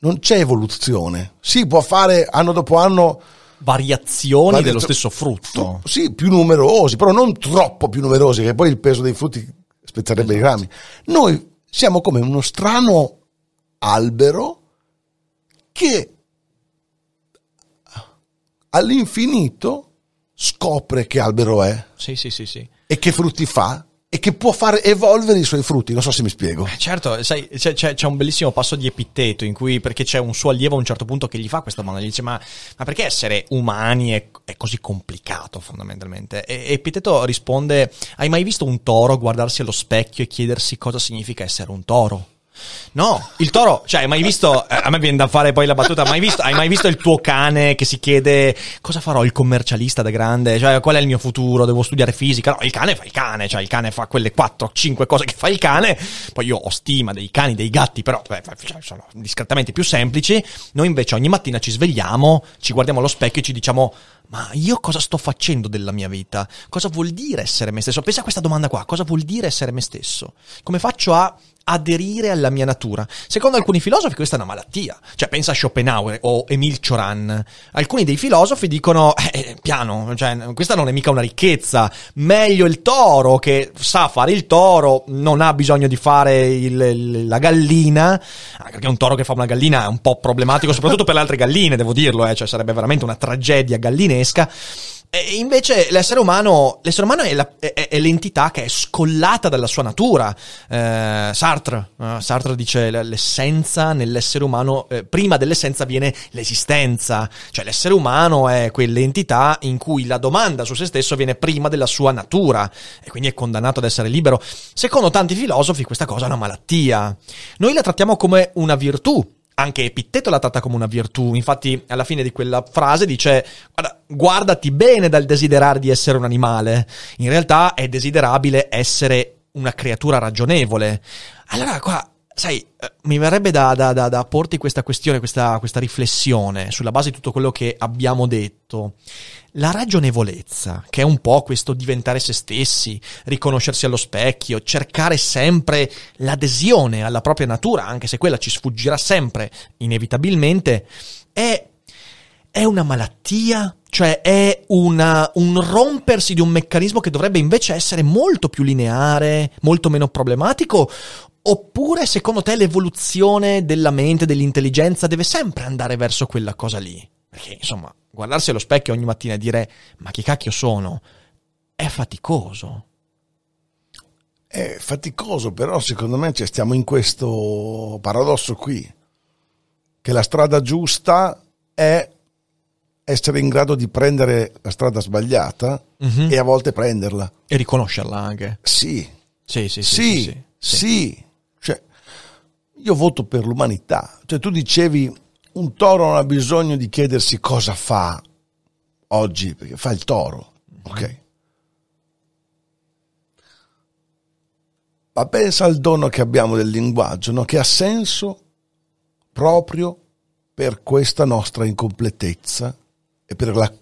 non c'è evoluzione. Si può fare anno dopo anno Variazioni Variazio- dello stesso frutto. sì, più numerosi, però non troppo più numerosi, che poi il peso dei frutti spezzerebbe i grammi. Noi siamo come uno strano albero che all'infinito scopre che albero è Sì, sì, sì, e che frutti fa e che può fare evolvere i suoi frutti. Non so se mi spiego. Certo, sai, c'è, c'è- c'è un bellissimo passo di Epitteto in cui, perché c'è un suo allievo a un certo punto che gli fa questa domanda, gli dice ma, ma perché essere umani è, è così complicato fondamentalmente? E Epitteto risponde, hai mai visto un toro guardarsi allo specchio e chiedersi cosa significa essere un toro? No, il toro, cioè, hai mai visto, eh, a me viene da fare poi la battuta, mai visto, hai mai visto il tuo cane che si chiede cosa farò il commercialista da grande? Cioè, qual è il mio futuro? Devo studiare fisica? No, il cane fa il cane, cioè il cane fa quelle 4-5 cose che fa il cane. Poi io ho stima dei cani, dei gatti, però beh, cioè, sono discretamente più semplici. Noi invece ogni mattina ci svegliamo, ci guardiamo allo specchio e ci diciamo ma io cosa sto facendo della mia vita? Cosa vuol dire essere me stesso? Pensa a questa domanda qua, cosa vuol dire essere me stesso? Come faccio a aderire alla mia natura? Secondo alcuni filosofi questa è una malattia. Cioè pensa a Schopenhauer o Emile Cioran. Alcuni dei filosofi dicono eh, piano, cioè questa non è mica una ricchezza, meglio il toro che sa fare il toro, non ha bisogno di fare il- la gallina, anche perché un toro che fa una gallina è un po' problematico, soprattutto per le altre galline, devo dirlo, eh, cioè sarebbe veramente una tragedia gallinesca. E invece l'essere umano, l'essere umano è, la- è- è l'entità che è scollata dalla sua natura. Eh, Sartre, eh, Sartre dice l'essenza nell'essere umano, eh, prima dell'essenza viene l'esistenza, cioè l'essere umano è quell'entità in cui la domanda su se stesso viene prima della sua natura e quindi è condannato ad essere libero. Secondo tanti filosofi questa cosa è una malattia. Noi la trattiamo come una virtù, anche Epitteto la tratta come una virtù, infatti alla fine di quella frase dice guarda, guardati bene dal desiderare di essere un animale, in realtà è desiderabile essere una creatura ragionevole. Allora qua, sai, eh, mi verrebbe da, da- da- da porti questa questione, questa, questa riflessione sulla base di tutto quello che abbiamo detto. La ragionevolezza, che è un po' questo diventare se stessi, riconoscersi allo specchio, cercare sempre l'adesione alla propria natura, anche se quella ci sfuggirà sempre, inevitabilmente, è, è una malattia? Cioè è una- un rompersi di un meccanismo che dovrebbe invece essere molto più lineare, molto meno problematico? Oppure secondo te l'evoluzione della mente, dell'intelligenza deve sempre andare verso quella cosa lì? Perché insomma, guardarsi allo specchio ogni mattina e dire ma chi cacchio sono? È faticoso. È faticoso, però secondo me cioè, stiamo in questo paradosso qui, che la strada giusta è essere in grado di prendere la strada sbagliata Mhm. e a volte prenderla. E riconoscerla anche. Sì, Sì, sì, sì. sì, sì, sì, sì. Io voto per l'umanità. Cioè, tu dicevi, un toro non ha bisogno di chiedersi cosa fa oggi, perché fa il toro. Ok. Ma pensa al dono che abbiamo del linguaggio, no? che ha senso proprio per questa nostra incompletezza e per la,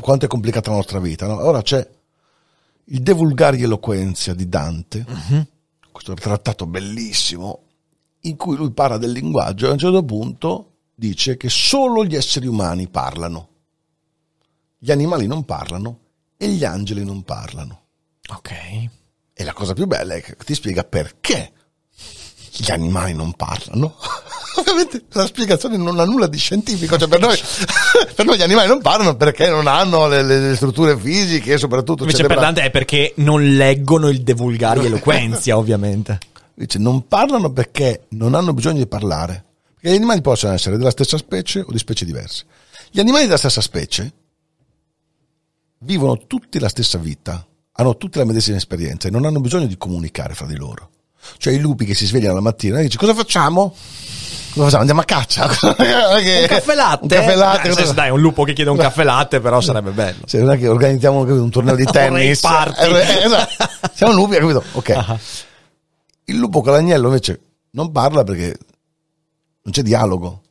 quanto è complicata la nostra vita. no? Ora c'è il De Vulgari Eloquenzia di Dante, questo trattato bellissimo, in cui lui parla del linguaggio e a un certo punto dice che solo gli esseri umani parlano, gli animali non parlano e gli angeli non parlano. Ok. E la cosa più bella è che ti spiega perché gli animali non parlano. Ovviamente la spiegazione non ha nulla di scientifico, cioè per noi, per noi gli animali non parlano perché non hanno le, le- strutture fisiche e soprattutto Invece per cerebrali. Dante è perché non leggono il De Vulgari Eloquenzia, ovviamente. Dice non parlano perché non hanno bisogno di parlare. Perché gli animali possono essere della stessa specie o di specie diverse. Gli animali della stessa specie vivono tutti la stessa vita, hanno tutte la medesima esperienza e non hanno bisogno di comunicare fra di loro. Cioè i lupi che si svegliano la mattina e dice cosa facciamo? Cosa facciamo? Andiamo a caccia? Un caffè latte? Un caffè latte? Eh, dai, un lupo che chiede un caffè latte, però sarebbe bello. Cioè, non è che organizziamo un torneo di tennis. Party. Eh, esatto. Siamo lupi, capito? Ok. Ah. Il lupo con l'agnello invece non parla perché non c'è dialogo.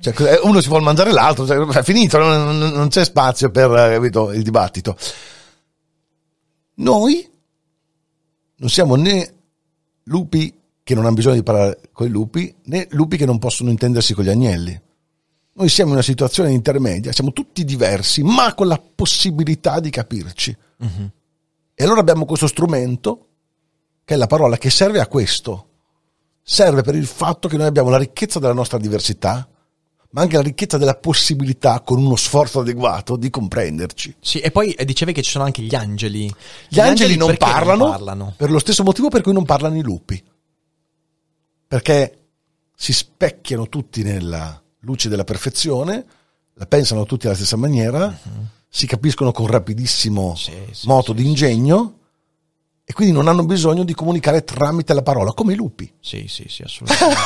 Cioè, eh, uno si vuole mangiare l'altro, cioè, è finito, non, non- c'è spazio per eh, capito, il dibattito. Noi non siamo né lupi che non hanno bisogno di parlare con i lupi, né lupi che non possono intendersi con gli agnelli. Noi siamo in una situazione intermedia, siamo tutti diversi, ma con la possibilità di capirci. E allora abbiamo questo strumento, che è la parola, che serve a questo. Serve per il fatto che noi abbiamo la ricchezza della nostra diversità, ma anche la ricchezza della possibilità, con uno sforzo adeguato, di comprenderci. Sì, e poi eh, dicevi che ci sono anche gli angeli. Gli, angeli, non, perché parlano, parlano? per lo stesso motivo per cui non parlano i lupi. Perché si specchiano tutti nella luce della perfezione, la pensano tutti alla stessa maniera, si capiscono con rapidissimo. Sì, sì, moto sì, di ingegno e quindi non hanno bisogno di comunicare tramite la parola, come i lupi. Sì, sì, sì, assolutamente.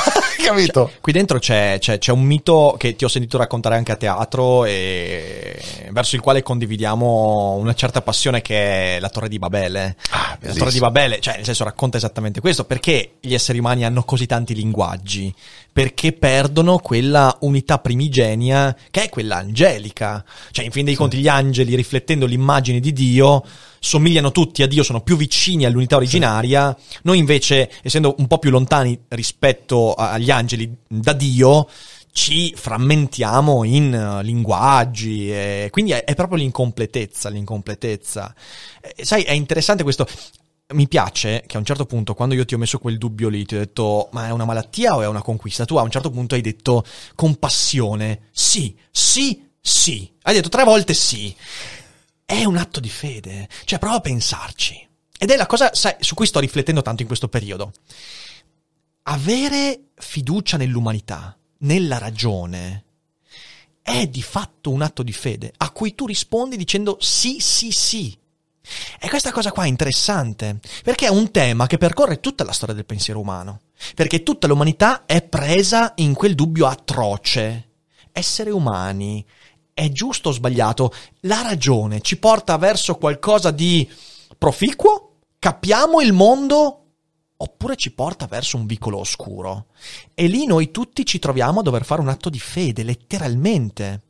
Capito? Qui dentro c'è, c'è- c'è un mito che ti ho sentito raccontare anche a teatro e verso il quale condividiamo una certa passione che è la Torre di Babele. Ah, la. Torre di Babele, cioè nel senso racconta esattamente questo, perché gli esseri umani hanno così tanti linguaggi? Perché perdono quella unità primigenia che è quella angelica. Cioè in fin dei conti gli angeli riflettendo l'immagine di Dio somigliano tutti a Dio, sono più vicini all'unità originaria. Noi invece, essendo un po' più lontani rispetto agli angeli da Dio, ci frammentiamo in eh, linguaggi, e quindi è, è proprio l'incompletezza, l'incompletezza. Eh, sai, è interessante questo. Mi piace che a un certo punto, quando io ti ho messo quel dubbio lì, ti ho detto, ma è una malattia o è una conquista? Tu a un certo punto hai detto, con passione, sì, sì, sì. Hai detto tre volte sì. È un atto di fede. Cioè, prova a pensarci. Ed è la cosa, sai, su cui sto riflettendo tanto in questo periodo. Avere fiducia nell'umanità, nella ragione, è di fatto un atto di fede a cui tu rispondi dicendo sì, sì, sì. E questa cosa qua è interessante, perché è un tema che percorre tutta la storia del pensiero umano, perché tutta l'umanità è presa in quel dubbio atroce. Essere umani è giusto o sbagliato? La ragione ci porta verso qualcosa di proficuo? Capiamo il mondo? Oppure ci porta verso un vicolo oscuro? E lì noi tutti ci troviamo a dover fare un atto di fede, letteralmente.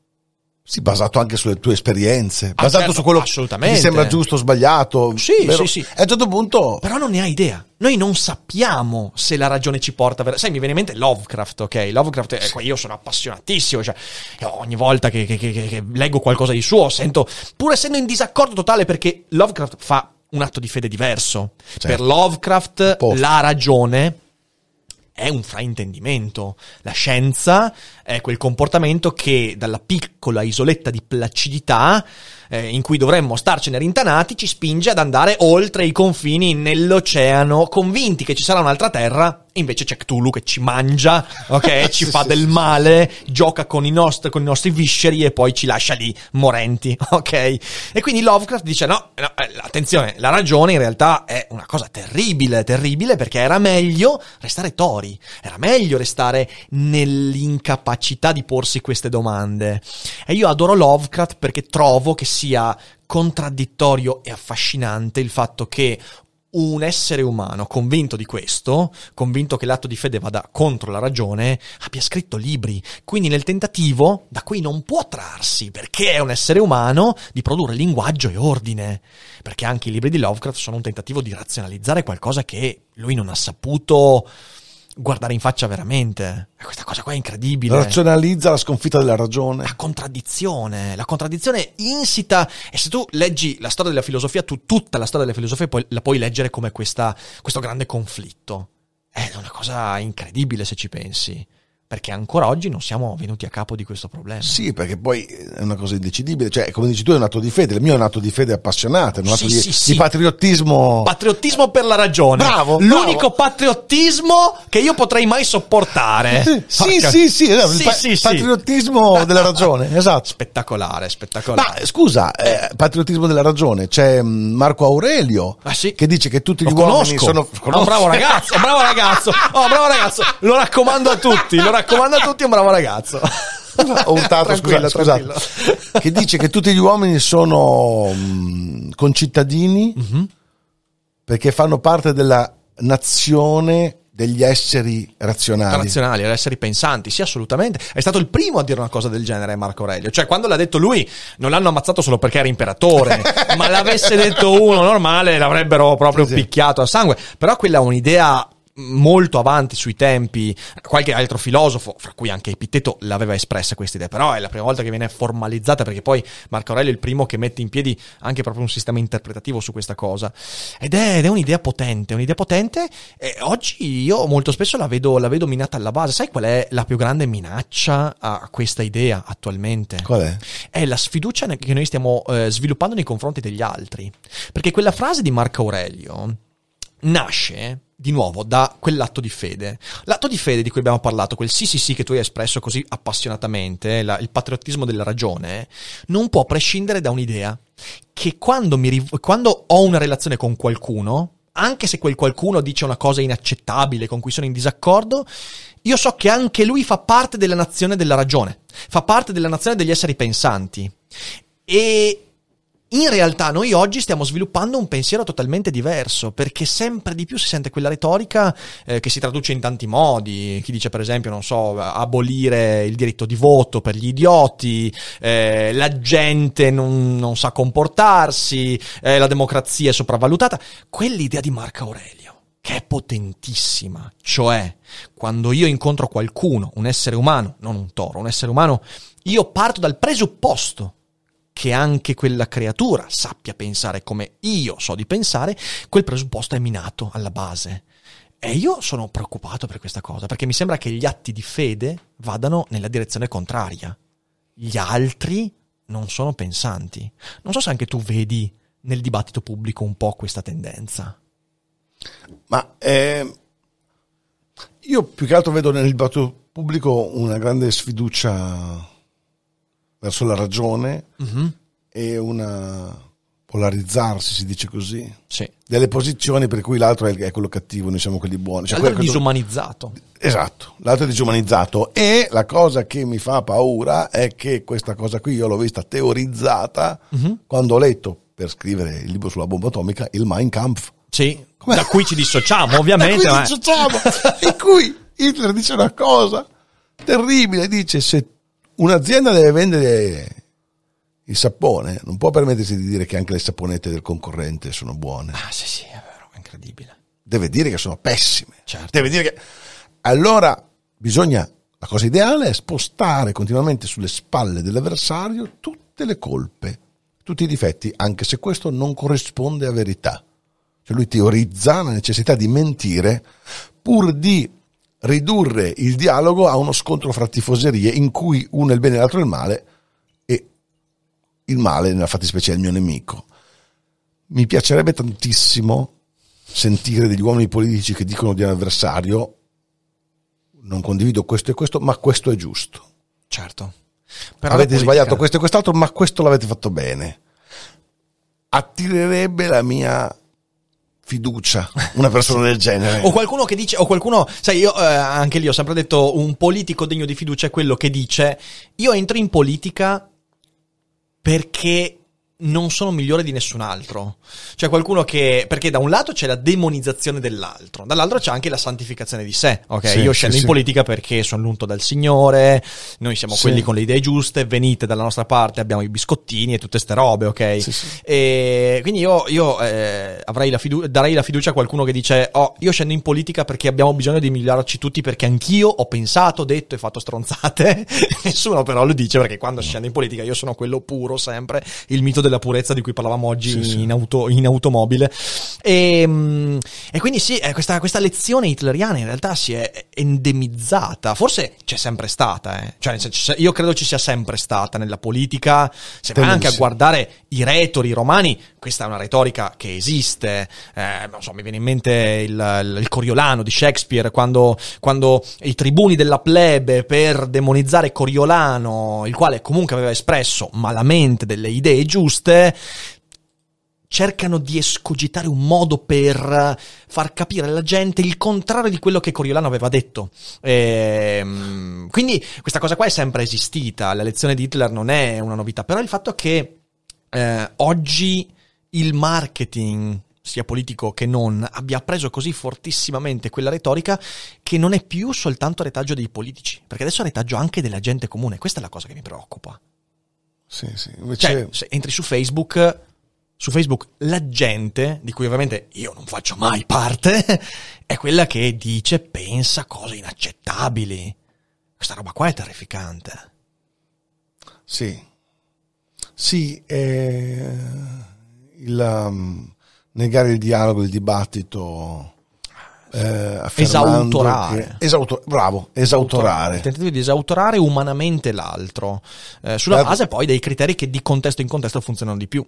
Sì, basato anche sulle tue esperienze, basato certo, su quello che ti sembra giusto o sbagliato. Sì, vero? sì, sì. E a un certo punto Però non ne ha idea. Noi non sappiamo se la ragione ci porta ver- Sai, mi viene in mente Lovecraft, ok? Lovecraft, è, io sono appassionatissimo, cioè io ogni volta che, che- che- che- leggo qualcosa di suo sento, pur essendo in disaccordo totale perché Lovecraft fa un atto di fede diverso. Certo. Per Lovecraft la ragione è un fraintendimento. La scienza è quel comportamento che dalla piccola isoletta di placidità eh, in cui dovremmo starcene rintanati ci spinge ad andare oltre i confini nell'oceano, convinti che ci sarà un'altra terra. Invece c'è Cthulhu che ci mangia, ok? Ci Sì, fa sì, del sì, male, gioca con i, nostri, con i nostri visceri e poi ci lascia lì morenti, ok? E quindi Lovecraft dice: no, no, eh, attenzione, la ragione in realtà è una cosa terribile, terribile perché era meglio restare tori, era meglio restare nell'incapacità di porsi queste domande. E io adoro Lovecraft perché trovo che sia contraddittorio e affascinante il fatto che un essere umano convinto di questo, convinto che l'atto di fede vada contro la ragione, abbia scritto libri. Quindi nel tentativo, da cui non può trarsi, perché è un essere umano, di produrre linguaggio e ordine. Perché anche i libri di Lovecraft sono un tentativo di razionalizzare qualcosa che lui non ha saputo guardare in faccia veramente. Questa cosa qua è incredibile. razionalizza la sconfitta della ragione. La contraddizione, la contraddizione insita, e se tu leggi la storia della filosofia, tu tutta la storia della filosofia puoi- la puoi leggere come questa, questo grande conflitto. È una cosa incredibile se ci pensi, perché ancora oggi non siamo venuti a capo di questo problema. Sì, perché poi è una cosa indecidibile. Cioè, come dici tu, è un atto di fede. Il mio è un atto di fede appassionata, è un atto Sì, di, sì, di patriottismo. Patriottismo per la ragione. Bravo, L'unico bravo. patriottismo che io potrei mai sopportare. sì, sì, sì, esatto, il Sì, pa- patriottismo della ragione, esatto. Spettacolare, spettacolare. Ma scusa, eh, patriottismo della ragione, c'è mm, Marco Aurelio Ah, che dice che tutti gli Lo uomini conosco. sono Oh, bravo ragazzo, bravo ragazzo, oh, bravo ragazzo, lo raccomando a tutti, lo raccomando a tutti, è un bravo ragazzo. Ho urtato, Tranquillo, scusa, tranquillo. scusate. che dice che tutti gli uomini sono concittadini Mhm. perché fanno parte della nazione degli esseri razionali. razionali, esseri pensanti, sì, assolutamente. È stato il primo a dire una cosa del genere, Marco Aurelio. Cioè, quando l'ha detto lui, non l'hanno ammazzato solo perché era imperatore, ma l'avesse detto uno normale, l'avrebbero proprio Sì, sì. picchiato a sangue. Però quella è un'idea molto avanti sui tempi, qualche altro filosofo, fra cui anche Epitteto, l'aveva espressa questa idea, però è la prima volta che viene formalizzata perché poi Marco Aurelio è il primo che mette in piedi anche proprio un sistema interpretativo su questa cosa. Ed è, ed è un'idea potente, un'idea potente e oggi io molto spesso la vedo, la vedo minata alla base. Sai qual è la più grande minaccia a questa idea attualmente? Qual è? è la sfiducia che noi stiamo eh, sviluppando nei confronti degli altri. Perché quella frase di Marco Aurelio nasce di nuovo da quell'atto di fede. L'atto di fede di cui abbiamo parlato, quel sì sì sì che tu hai espresso così appassionatamente, la- il patriottismo della ragione, non può prescindere da un'idea che quando, mi quando ho una relazione con qualcuno, anche se quel qualcuno dice una cosa inaccettabile con cui sono in disaccordo, io so che anche lui fa parte della nazione della ragione, fa parte della nazione degli esseri pensanti. E in realtà noi oggi stiamo sviluppando un pensiero totalmente diverso, perché sempre di più si sente quella retorica eh, che si traduce in tanti modi. Chi dice, per esempio, non so, abolire il diritto di voto per gli idioti, eh, la gente non, non sa comportarsi, eh, la democrazia è sopravvalutata. Quell'idea di Marco Aurelio che è potentissima, cioè quando io incontro qualcuno, un essere umano, non un toro, un essere umano, io parto dal presupposto che anche quella creatura sappia pensare come io so di pensare, quel presupposto è minato alla base. E io sono preoccupato per questa cosa, perché mi sembra che gli atti di fede vadano nella direzione contraria. Gli altri non sono pensanti. Non so se anche tu vedi nel dibattito pubblico un po' questa tendenza. Ma eh, io più che altro vedo nel dibattito pubblico una grande sfiducia verso la ragione Mhm. e una polarizzarsi, si dice così, Sì. delle posizioni per cui l'altro è, quello cattivo, noi siamo quelli buoni. Cioè, L'altro è disumanizzato. Esatto, l'altro è disumanizzato e la cosa che mi fa paura è che questa cosa qui io l'ho vista teorizzata Mhm. quando ho letto per scrivere il libro sulla bomba atomica il Mein Kampf. Sì. Com'è? Da cui ci dissociamo, ovviamente. Da cui ma- dissociamo, in cui Hitler dice una cosa terribile, dice se un'azienda deve vendere il sapone non può permettersi di dire che anche le saponette del concorrente sono buone. Ah, sì, sì, è vero, è incredibile. Deve dire che sono pessime. Certo. Deve dire che... Allora bisogna, la cosa ideale è spostare continuamente sulle spalle dell'avversario tutte le colpe, tutti i difetti, anche se questo non corrisponde a verità. Cioè lui teorizza la necessità di mentire pur di ridurre il dialogo a uno scontro fra tifoserie in cui uno è il bene e l'altro è il male e il male nella fattispecie è il mio nemico. Mi piacerebbe tantissimo sentire degli uomini politici che dicono di un avversario non condivido questo e questo, ma questo è giusto. Certo. Però avete politica... sbagliato questo e quest'altro, ma questo l'avete fatto bene. Attirerebbe la mia fiducia una persona del genere. O qualcuno che dice, o qualcuno, sai, io eh, anche lì ho sempre detto un politico degno di fiducia è quello che dice io entro in politica perché non sono migliore di nessun altro. Cioè qualcuno che... Perché da un lato c'è la demonizzazione dell'altro, dall'altro c'è anche la santificazione di sé. Ok, sì, io scendo sì, in sì. politica perché sono l'unto dal Signore, noi siamo quelli con le idee giuste, venite dalla nostra parte, abbiamo i biscottini e tutte ste robe, ok? E quindi io, io eh, la fidu- darei la fiducia a qualcuno che dice, oh, io scendo in politica perché abbiamo bisogno di migliorarci tutti perché anch'io ho pensato, detto e fatto stronzate. Nessuno però lo dice perché quando scendo in politica io sono quello puro sempre, il mito del della purezza di cui parlavamo oggi sì, sì. In, auto, in, automobile. E, ehm, e quindi sì, eh, questa, questa, lezione hitleriana in realtà si è endemizzata, forse c'è sempre stata, eh. cioè, io credo ci sia sempre stata nella politica, se vai anche a guardare i retori romani, questa è una retorica che esiste, eh, so, mi viene in mente il, il Coriolano di Shakespeare, quando, quando i tribuni della plebe per demonizzare Coriolano, il quale comunque aveva espresso malamente delle idee giuste, giuste, cercano di escogitare un modo per far capire alla gente il contrario di quello che Coriolano aveva detto. E, ehm, quindi questa cosa qua è sempre esistita, la lezione di Hitler non è una novità, però il fatto che eh, oggi il marketing sia politico che non, abbia preso così fortissimamente quella retorica che non è più soltanto retaggio dei politici, perché adesso è retaggio anche della gente comune, questa è la cosa che mi preoccupa. Sì, sì. Invece... Cioè, entri su Facebook, su Facebook la gente, di cui ovviamente io non faccio mai parte, è quella che dice, pensa cose inaccettabili. Questa roba qua è terrificante. Sì. Sì, eh, il um, negare il dialogo, il dibattito eh, esautorare. Che, esauto, bravo, esautorare. Il tentativo di esautorare umanamente l'altro, eh, sulla base poi dei criteri che di contesto in contesto funzionano di più.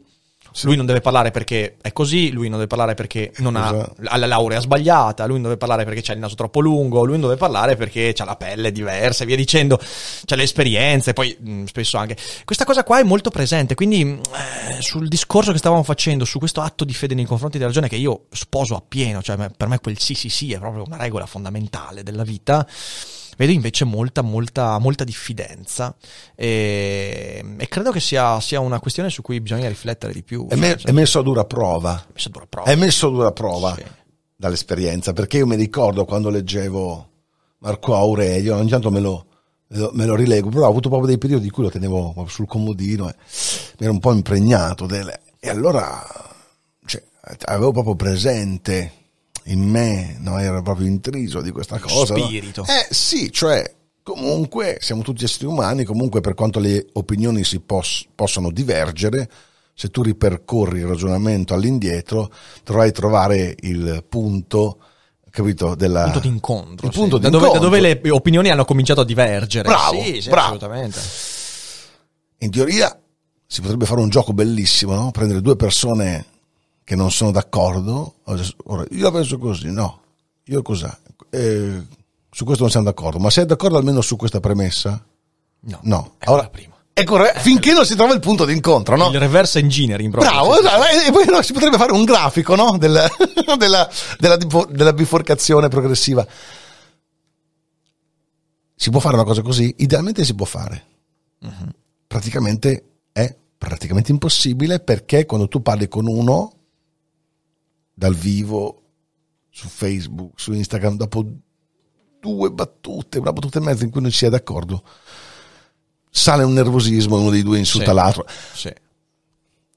Sì. Lui non deve parlare perché è così, lui non deve parlare perché non ha, ha, la laurea sbagliata, lui non deve parlare perché ha il naso troppo lungo, lui non deve parlare perché ha la pelle diversa e via dicendo, c'ha le esperienze, poi mh, mm, spesso anche. Questa cosa qua è molto presente, quindi eh, sul discorso che stavamo facendo, su questo atto di fede nei confronti della ragione che io sposo appieno, cioè per me quel sì sì sì è proprio una regola fondamentale della vita vedo invece molta, molta, molta diffidenza e, e credo che sia, sia, una questione su cui bisogna riflettere di più. È, me, è messo a dura prova. Messo a dura prova. È messo a dura prova sì. dall'esperienza, perché io mi ricordo quando leggevo Marco Aurelio, ogni tanto me lo, me lo rilego, però ho avuto proprio dei periodi in cui lo tenevo sul comodino e mi ero un po' impregnato delle, e allora cioè, avevo proprio presente in me no, era proprio intriso di questa cosa. Spirito. No? Eh sì, cioè comunque siamo tutti esseri umani, comunque per quanto le opinioni si pos- possano divergere, se tu ripercorri il ragionamento all'indietro, dovrai trovare il punto capito? Della... punto d'incontro. Il sì. punto da, d'incontro. Dove, da, dove, le opinioni hanno cominciato a divergere. Bravo, sì, sì, bravo. assolutamente. In teoria si potrebbe fare un gioco bellissimo, no? Prendere due persone che non sono d'accordo, ora, io la penso così, no, io cos'è? Eh, su questo non siamo d'accordo, ma sei d'accordo almeno su questa premessa? No. No. Ora, prima. È corretto, finché non si trova il punto d'incontro, no? Il reverse engineering, proprio. Bravo, esatto. e poi no, si potrebbe fare un grafico, no? Del, della, della, della biforcazione progressiva. Si può fare una cosa così? Idealmente si può fare. Uh-huh. Praticamente è praticamente impossibile perché quando tu parli con uno dal vivo su Facebook, su Instagram, dopo due battute, una battuta e mezza in cui non si è d'accordo, sale un nervosismo, uno dei due insulta Sì. l'altro. Sì.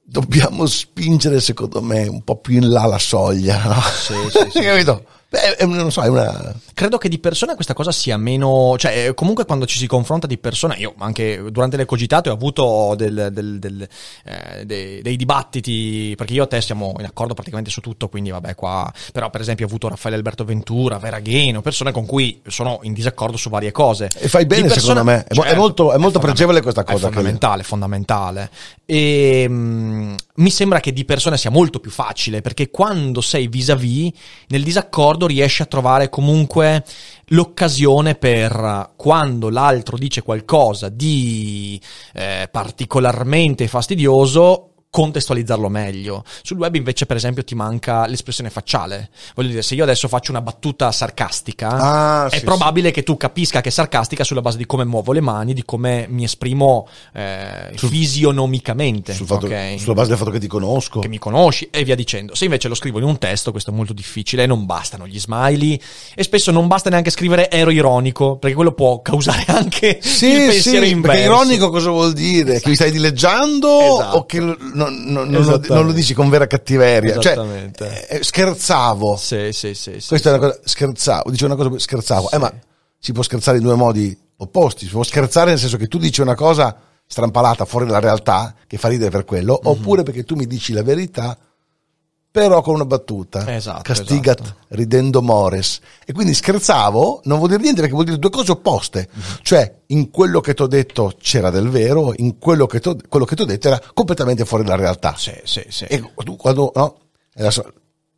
Dobbiamo spingere, secondo me, un po' più in là la soglia, no? Sì, sì, sì, Capito? Beh, è- non so, è una... Credo che di persona questa cosa sia meno. Cioè, eh, comunque quando ci si confronta di persona, io anche durante le cogitate ho avuto del- del- del, eh, dei, dei dibattiti, perché io e te siamo in accordo praticamente su tutto, quindi vabbè, qua. Però, per esempio, ho avuto Raffaele Alberto Ventura, Vera Gheno, persone con cui sono in disaccordo su varie cose. E fai bene, persona- secondo me. È mo- è molto- è molto fondament- pregevole questa cosa È che- fondamentale, fondamentale. E mm, mi sembra che di persona sia molto più facile, perché quando sei vis-à-vis, nel disaccordo riesci a trovare comunque l'occasione per quando l'altro dice qualcosa di eh, particolarmente fastidioso contestualizzarlo meglio. Sul web invece per esempio ti manca l'espressione facciale. Voglio dire, se io adesso faccio una battuta sarcastica, Ah, è sì, probabile che tu capisca che è sarcastica sulla base di come muovo le mani, di come mi esprimo eh, Sul- fisionomicamente, sul fatto- ok? Sulla base del fatto che ti conosco. che mi conosci e via dicendo. Se invece lo scrivo in un testo, questo è molto difficile, non bastano gli smiley e spesso non basta neanche scrivere ero ironico, perché quello può causare anche Sì, il sì, pensiero inverso. perché ironico cosa vuol dire? Che mi stai dileggiando Esatto. o che lo- non, non- non lo, non lo dici con vera cattiveria? Esattamente. Cioè, eh, scherzavo. Sì, sì, sì. sì, Questa sì. è una cosa, scherzavo, dice una cosa, scherzavo. Eh, ma si può scherzare in due modi opposti. Si può scherzare nel senso che tu dici una cosa strampalata fuori dalla realtà, che fa ridere per quello, Mhm. oppure perché tu mi dici la verità, però con una battuta. Esatto, Castigat esatto. ridendo mores. E quindi scherzavo non vuol dire niente perché vuol dire due cose opposte. Mhm. Cioè, in quello che ti ho detto c'era del vero, in quello che ti ho detto era completamente fuori dalla realtà. Sì, sì, sì. E tu quando, no? Adesso, non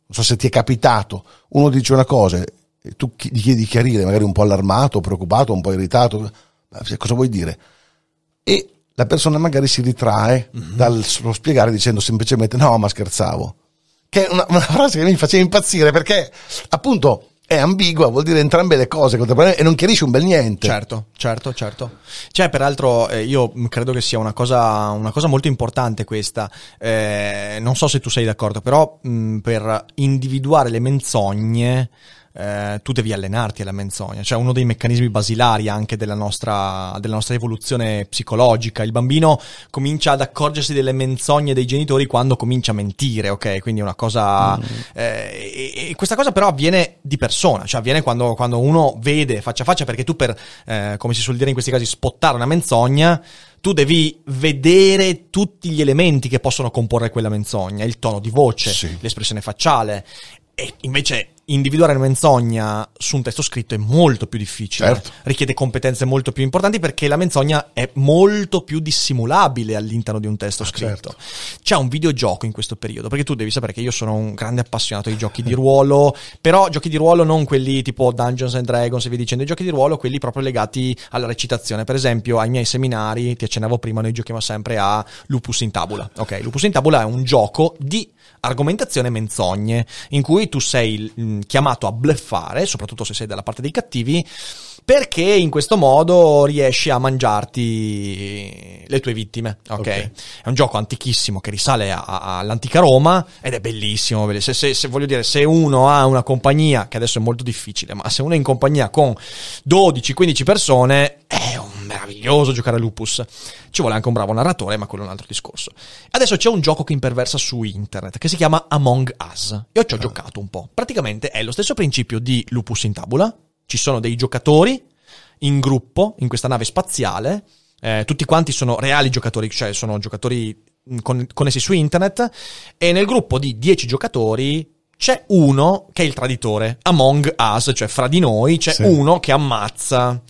so se ti è capitato, uno dice una cosa e tu gli chiedi di chiarire, magari un po' allarmato, preoccupato, un po' irritato, cosa vuoi dire? E la persona magari si ritrae Mhm. dal spiegare dicendo semplicemente no, ma scherzavo. Che è una, una frase che mi faceva impazzire perché appunto è ambigua, vuol dire entrambe le cose e non chiarisce un bel niente. Certo, certo, certo. Cioè, peraltro, eh, io credo che sia una cosa, una cosa molto importante questa. Eh, non so se tu sei d'accordo, però mh, per individuare le menzogne. Eh, tu devi allenarti alla menzogna, cioè uno dei meccanismi basilari anche della nostra, della nostra evoluzione psicologica. Il bambino comincia ad accorgersi delle menzogne dei genitori quando comincia a mentire, ok? Quindi è una cosa. eh, e, e questa cosa però avviene di persona, cioè avviene quando, quando uno vede faccia a faccia, perché tu per, eh, come si suol dire in questi casi, spottare una menzogna, tu devi vedere tutti gli elementi che possono comporre quella menzogna, il tono di voce, Sì. l'espressione facciale. E invece individuare una menzogna su un testo scritto è molto più difficile. Certo. Richiede competenze molto più importanti perché la menzogna è molto più dissimulabile all'interno di un testo scritto. C'è un videogioco in questo periodo, perché tu devi sapere che io sono un grande appassionato di giochi di ruolo, però giochi di ruolo non quelli tipo Dungeons and Dragons e via dicendo, i giochi di ruolo quelli proprio legati alla recitazione. Per esempio, ai miei seminari, ti accennavo prima, noi giochiamo sempre a Lupus in Tabula. Ok, Lupus in Tabula è un gioco di argomentazione menzogne, in cui tu sei mm, chiamato a bluffare, soprattutto se sei dalla parte dei cattivi, perché in questo modo riesci a mangiarti le tue vittime. Ok, Ok. è un gioco antichissimo che risale a- a- all'antica Roma ed è bellissimo. Se, se- se- voglio dire, se uno ha una compagnia, che adesso è molto difficile, ma se uno è in compagnia con 12-15 persone, è un meraviglioso giocare a Lupus. Ci vuole anche un bravo narratore, ma quello è un altro discorso. Adesso c'è un gioco che imperversa su internet che si chiama Among Us. Io ci ho giocato un po'. Praticamente è lo stesso principio di Lupus in tabula. Ci sono dei giocatori in gruppo in questa nave spaziale. eh, tutti quanti sono reali giocatori, cioè sono giocatori con- connessi su internet. E nel gruppo di 10 giocatori c'è uno che è il traditore. Among us, cioè fra di noi, c'è Sì. uno che ammazza.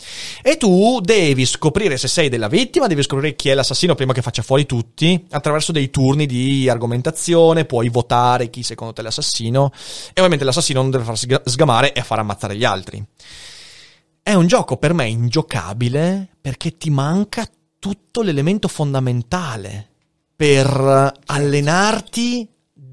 E tu devi scoprire se sei della vittima, devi scoprire chi è l'assassino prima che faccia fuori tutti, attraverso dei turni di argomentazione, puoi votare chi secondo te è l'assassino, e ovviamente l'assassino non deve farsi sga- sgamare e far ammazzare gli altri. È un gioco per me ingiocabile perché ti manca tutto l'elemento fondamentale per allenarti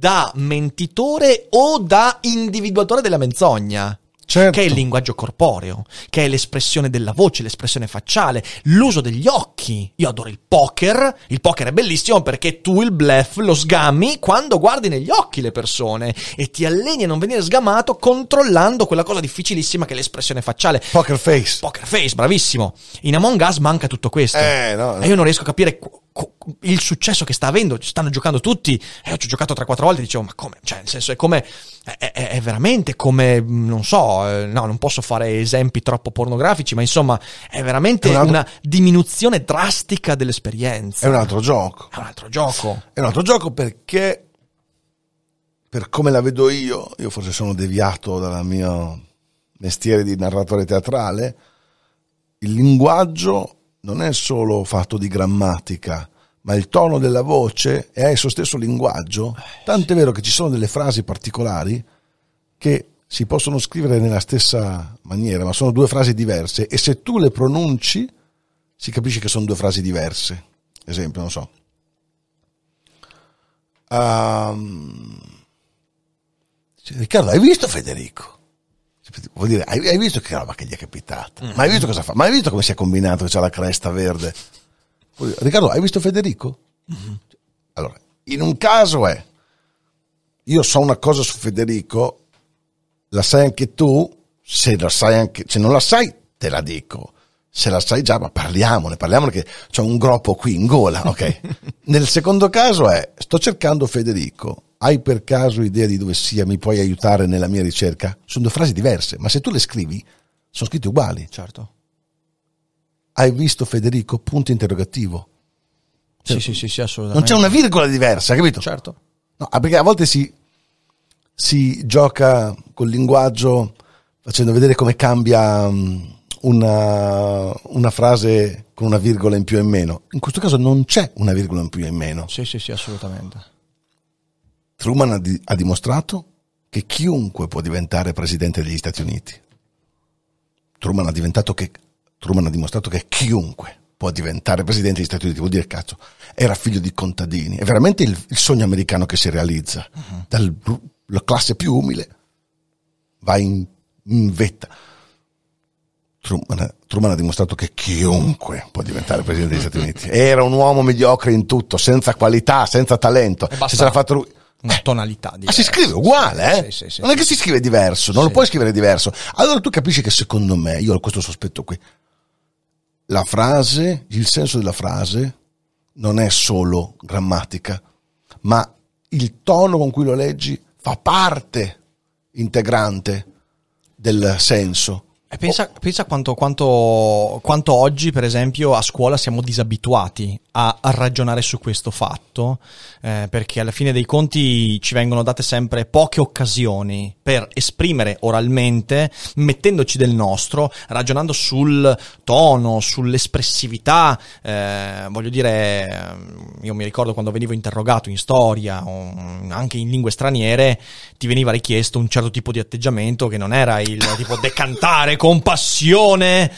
da mentitore o da individuatore della menzogna. Certo. che è il linguaggio corporeo, che è l'espressione della voce, l'espressione facciale, l'uso degli occhi. Io adoro il poker, il poker è bellissimo perché tu il bluff lo sgammi quando guardi negli occhi le persone e ti alleni a non venire sgamato controllando quella cosa difficilissima che è l'espressione facciale. Poker face. Poker face, bravissimo. In Among Us manca tutto questo. Eh, no, no. E io non riesco a capire il successo che sta avendo. Ci stanno giocando tutti. E io ci ho giocato 3-4 volte e dicevo, ma come? Cioè, nel senso, è come. È, è- è veramente come. mh, Non so, eh, no, non posso fare esempi troppo pornografici, ma insomma, è veramente È un altro- una diminuzione drastica dell'esperienza. È un altro gioco. È un altro gioco. È un altro gioco perché, per come la vedo io, io forse sono deviato dal mio mestiere di narratore teatrale, il linguaggio non è solo fatto di grammatica, ma il tono della voce è esso stesso linguaggio. Tant'è vero che ci sono delle frasi particolari che si possono scrivere nella stessa maniera, ma sono due frasi diverse e se tu le pronunci si capisce che sono due frasi diverse. Esempio, non so. Dice, Riccardo, hai visto Federico? Vuol dire, hai, hai visto che roba che gli è capitata? Ma hai visto cosa fa? Ma hai visto come si è combinato che c'ha la cresta verde? Dire, Riccardo, hai visto Federico? Allora, in un caso è, io so una cosa su Federico, la sai anche tu, se, anche, se non la sai te la dico, se la sai già, ma parliamone, parliamone che c'è un groppo qui in gola, ok? Nel secondo caso è, sto cercando Federico, hai per caso idea di dove sia, mi puoi aiutare nella mia ricerca? Sono due frasi diverse, ma se tu le scrivi, sono scritte uguali. Certo. Hai visto Federico? Punto interrogativo. Sì, sì, sì, sì, Non assolutamente. c'è una virgola diversa, capito? Certo. No, ah, perché a volte si, si gioca col linguaggio facendo vedere come cambia mm, una, una frase con una virgola in più e in meno. In questo caso non c'è una virgola in più e in meno. Sì, sì, sì, assolutamente. Truman ha, di- ha dimostrato che chiunque può diventare presidente degli Stati Uniti. Truman ha, che, Truman ha dimostrato che chiunque può diventare presidente degli Stati Uniti, vuol dire cazzo, era figlio di contadini. È veramente il, il sogno americano che si realizza. Dalla classe più umile va in, in vetta. Truman, ha- Truman ha dimostrato che chiunque può diventare presidente degli Stati Uniti. Era un uomo mediocre in tutto, senza qualità, senza talento. Se ce l'ha fatto lui. Una tonalità Ma diversa. si scrive uguale, eh? Sì, sì, sì, non è che si scrive diverso, non lo puoi scrivere diverso. Allora tu capisci che secondo me, io ho questo sospetto qui, la frase, il senso della frase non è solo grammatica, ma il tono con cui lo leggi fa parte integrante del senso. E pensa, pensa quanto, quanto, quanto oggi, per esempio, a scuola siamo disabituati a, ragionare su questo fatto, eh, perché alla fine dei conti ci vengono date sempre poche occasioni per esprimere oralmente, mettendoci del nostro, ragionando sul tono, sull'espressività. eh, voglio dire, ehm, io mi ricordo quando venivo interrogato in storia o anche in lingue straniere, ti veniva richiesto un certo tipo di atteggiamento che non era il tipo decantare con passione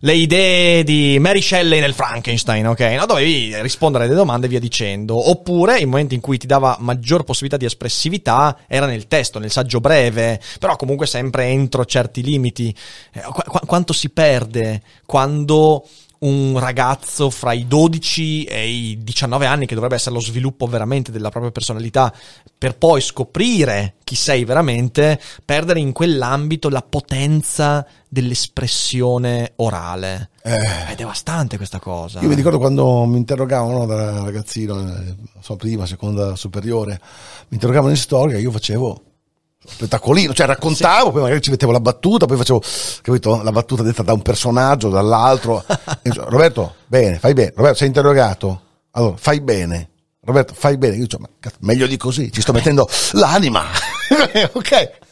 le idee di Mary Shelley nel Frankenstein, ok? No, dovevi rispondere alle domande e via dicendo. Oppure, il momento in cui ti dava maggior possibilità di espressività era nel testo, nel saggio breve, però comunque sempre entro certi limiti. Eh, qu- qu- quanto si perde quando un ragazzo fra i 12 e i 19 anni, che dovrebbe essere lo sviluppo veramente della propria personalità, per poi scoprire chi sei veramente, perdere in quell'ambito la potenza dell'espressione orale. È devastante questa cosa. Io mi ricordo quando mi interrogavano da ragazzino, eh, so, prima, seconda superiore, mi interrogavano in storia, io facevo spettacolino, cioè raccontavo, poi magari ci mettevo la battuta, poi facevo, capito, la battuta detta da un personaggio, dall'altro. Roberto, bene, fai bene. Roberto, sei interrogato? Allora, fai bene. Roberto, fai bene. Io dicevo, ma cazzo, meglio di così, ci sto mettendo l'anima. ok.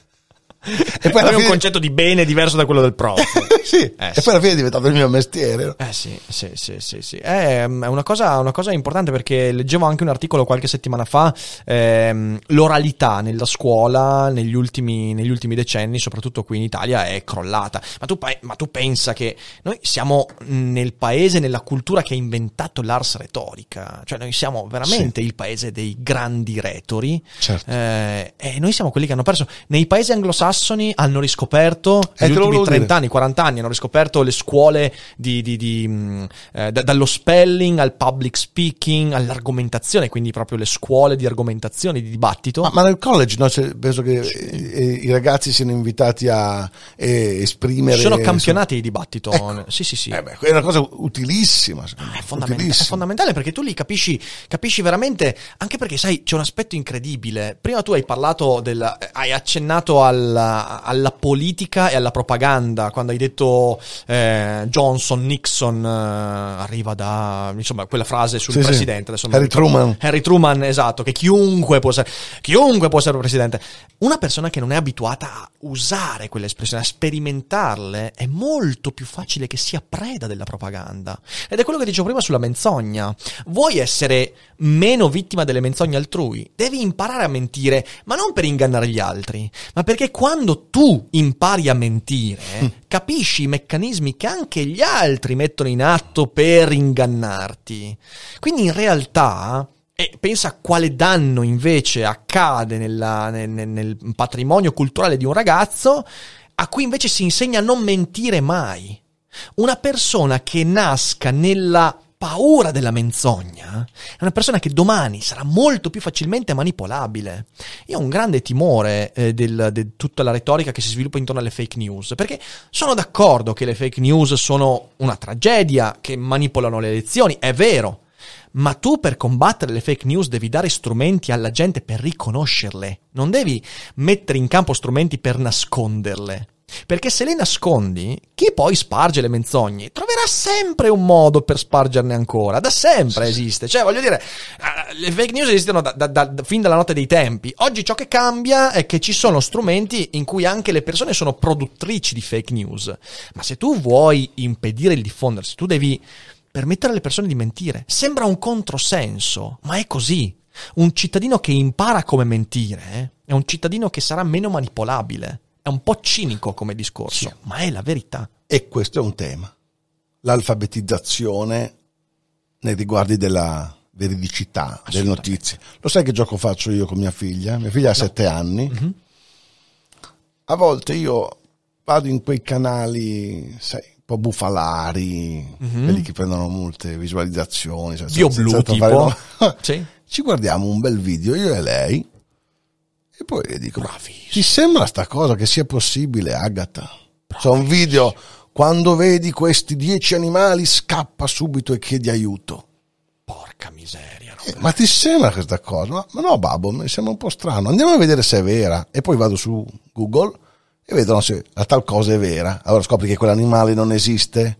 E poi alla È un fine... concetto di bene diverso da quello del prof. sì, Eh, e sì. poi alla fine è diventato il mio mestiere. Eh sì, sì, sì, sì, sì. È, è una, cosa, una cosa importante perché leggevo anche un articolo qualche settimana fa, ehm, l'oralità nella scuola negli ultimi, negli ultimi decenni, soprattutto qui in Italia, è crollata. Ma tu, ma tu pensa che noi siamo nel paese, nella cultura che ha inventato l'ars retorica, cioè noi siamo veramente il paese dei grandi retori Certo. eh, e noi siamo quelli che hanno perso. Nei paesi anglosassoni anglosassoni hanno riscoperto Eh, negli ultimi volevo 30 dire. anni, 40 anni, hanno riscoperto le scuole di, di- di, mh, eh, da- dallo spelling al public speaking, all'argomentazione, quindi proprio le scuole di argomentazione, di dibattito. Ma, ma nel college no, Cioè, penso che eh, i ragazzi siano invitati a eh, esprimere. Sono campionati di dibattito. Ecco. Sì, sì, sì. Eh beh, è una cosa utilissima. me, È, fondament- è utilissima. fondamentale perché tu lì capisci, capisci veramente, anche perché sai, c'è un aspetto incredibile. Prima tu hai parlato del, eh, hai accennato alla, alla politica e alla propaganda, quando hai detto eh, Johnson, Nixon, eh, arriva da, insomma, quella frase sul Sì, sì. presidente. non Harry. Truman. Harry Truman, esatto, che chiunque può essere, chiunque può essere presidente. Una persona che non è abituata a usare quelle espressioni, a sperimentarle, è molto più facile che sia preda della propaganda. Ed è quello che dicevo prima sulla menzogna. Vuoi essere meno vittima delle menzogne altrui? Devi imparare a mentire, ma non per ingannare gli altri, ma perché quando tu impari a mentire, capisci i meccanismi che anche gli altri mettono in atto per ingannarti. Quindi in realtà e pensa a quale danno invece accade nella- nel, nel- nel patrimonio culturale di un ragazzo a cui invece si insegna a non mentire mai. Una persona che nasca nella paura della menzogna è una persona che domani sarà molto più facilmente manipolabile. Io ho un grande timore eh, di tutta la retorica che si sviluppa intorno alle fake news, perché sono d'accordo che le fake news sono una tragedia, che manipolano le elezioni, è vero. Ma tu per combattere le fake news devi dare strumenti alla gente per riconoscerle, non devi mettere in campo strumenti per nasconderle. Perché se le nascondi, chi poi sparge le menzogne troverà sempre un modo per spargerne ancora. Da sempre esiste. Cioè, voglio dire, eh, le fake news esistono da, da- da- fin dalla notte dei tempi. Oggi ciò che cambia è che ci sono strumenti in cui anche le persone sono produttrici di fake news. Ma se tu vuoi impedire il diffondersi, tu devi permettere alle persone di mentire. Sembra un controsenso, ma è così. Un cittadino che impara come mentire eh, è un cittadino che sarà meno manipolabile. È un po' cinico come discorso, ma è la verità. E questo è un tema. L'alfabetizzazione nei riguardi della veridicità delle notizie. Lo sai che gioco faccio io con mia figlia? Mia figlia ha sette anni. Mhm. A volte io vado in quei canali, sai, un po' bufalari, quelli che prendono molte visualizzazioni. Dio senza blu, fare- tipo. Sì. Ci guardiamo un bel video, io e lei, e poi dico, Bravissimo. ti sembra sta cosa che sia possibile, Agatha? C'è un video, quando vedi questi dieci animali scappa subito e chiedi aiuto. Porca miseria. Eh, ma ti sembra questa cosa? Ma, ma no, babbo, mi sembra un po' strano. Andiamo a vedere se è vera. E poi vado su Google e vedo se la tal cosa è vera. Allora scopri che quell'animale non esiste,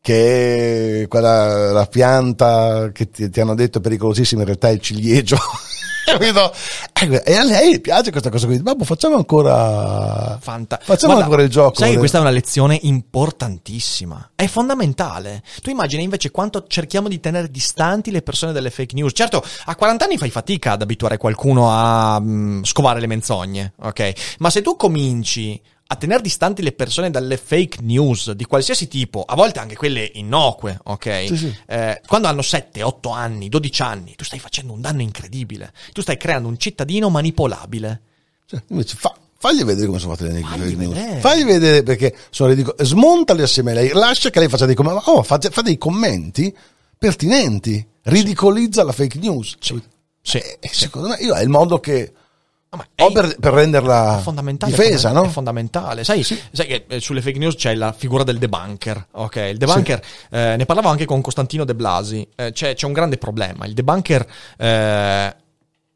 che quella, la pianta che ti, ti hanno detto è pericolosissima in realtà è il ciliegio. Capito? Eh, E a lei piace questa cosa qui. Babbo, facciamo ancora... Fanta- Facciamo Guarda, ancora il gioco. Sai che questa è una lezione importantissima. È fondamentale. Tu immagini invece quanto cerchiamo di tenere distanti le persone dalle fake news. Certo, a 40 anni fai fatica ad abituare qualcuno a mm, scovare le menzogne, ok? Ma se tu cominci a tenere distanti le persone dalle fake news di qualsiasi tipo, a volte anche quelle innocue, ok? Sì, sì. Eh, quando hanno 7, 8 anni, 12 anni, tu stai facendo un danno incredibile. Tu stai creando un cittadino manipolabile. Cioè, invece fa, fagli vedere come sono fatte le Fagli fake news. vedere. Fagli vedere perché sono ridicole. Smontali assieme a lei. Lascia che lei faccia dei commenti. Oh, fa, fa dei commenti pertinenti. Ridicolizza la fake news. Sì. E- e secondo me io, è il modo che Ah, è- per, per renderla è fondamentale, difesa, è no? fondamentale. Sai, sai che eh, sulle fake news c'è la figura del debunker, ok? Il debunker, eh, ne parlavo anche con Costantino De Blasi, eh, c'è, c'è un grande problema. Il debunker eh,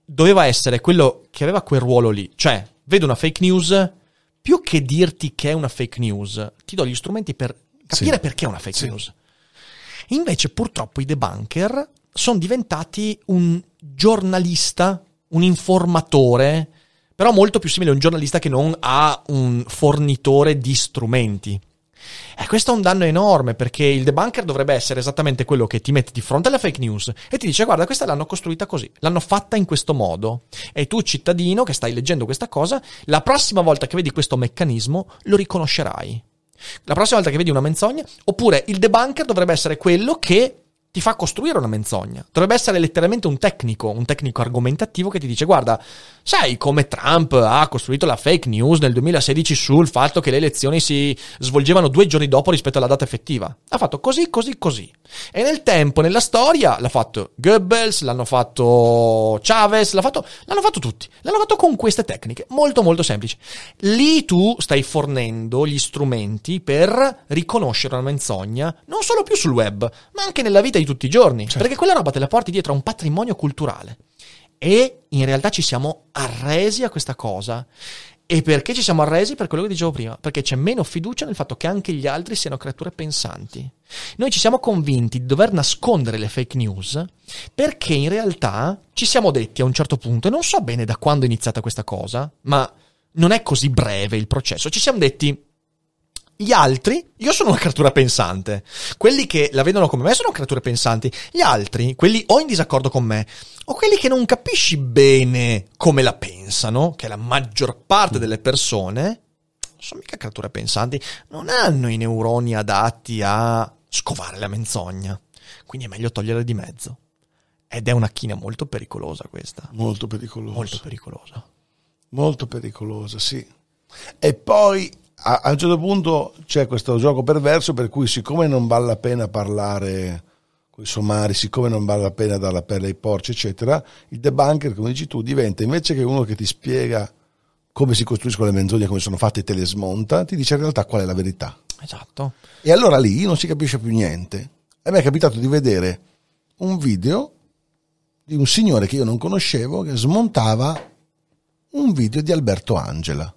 doveva essere quello che aveva quel ruolo lì, cioè, vedo una fake news, più che dirti che è una fake news, ti do gli strumenti per capire Sì. perché è una fake Sì. news. Invece, purtroppo, i debunker sono diventati un giornalista, un informatore, però molto più simile a un giornalista che non a un fornitore di strumenti. E questo è un danno enorme perché il debunker dovrebbe essere esattamente quello che ti mette di fronte alla fake news e ti dice guarda questa l'hanno costruita così, l'hanno fatta in questo modo e tu cittadino che stai leggendo questa cosa, la prossima volta che vedi questo meccanismo lo riconoscerai. La prossima volta che vedi una menzogna, oppure il debunker dovrebbe essere quello che ti fa costruire una menzogna. Dovrebbe essere letteralmente un tecnico, un tecnico argomentativo che ti dice guarda, sai come Trump ha costruito la fake news nel 2016 sul fatto che le elezioni si svolgevano due giorni dopo rispetto alla data effettiva? Ha fatto così, così, così. E nel tempo, nella storia, l'ha fatto Goebbels, l'hanno fatto Chavez, l'ha fatto, l'hanno fatto tutti. L'hanno fatto con queste tecniche, molto molto semplici. Lì tu stai fornendo gli strumenti per riconoscere una menzogna, non solo più sul web, ma anche nella vita di tutti i giorni. Certo. Perché quella roba te la porti dietro a un patrimonio culturale. E in realtà ci siamo arresi a questa cosa. E perché ci siamo arresi? Per quello che dicevo prima, perché c'è meno fiducia nel fatto che anche gli altri siano creature pensanti. Noi ci siamo convinti di dover nascondere le fake news perché in realtà ci siamo detti a un certo punto, e non so bene da quando è iniziata questa cosa, ma non è così breve il processo, ci siamo detti, gli altri, io sono una creatura pensante. Quelli che la vedono come me sono creature pensanti. Gli altri, quelli o in disaccordo con me, o quelli che non capisci bene come la pensano, che è la maggior parte delle persone, non sono mica creature pensanti, non hanno i neuroni adatti a scovare la menzogna. Quindi è meglio togliere di mezzo. Ed è una china molto pericolosa questa. Molto pericoloso. Molto pericolosa. Molto pericolosa, sì. E poi a, a un certo punto c'è questo gioco perverso per cui siccome non vale la pena parlare con i somari, siccome non vale la pena dare la pelle ai porci, eccetera, il debunker, come dici tu, diventa invece che uno che ti spiega come si costruiscono le menzogne, come sono fatte e te le smonta, ti dice in realtà qual è la verità. Esatto. E allora lì non si capisce più niente. A me è capitato di vedere un video di un signore che io non conoscevo che smontava un video di Alberto Angela.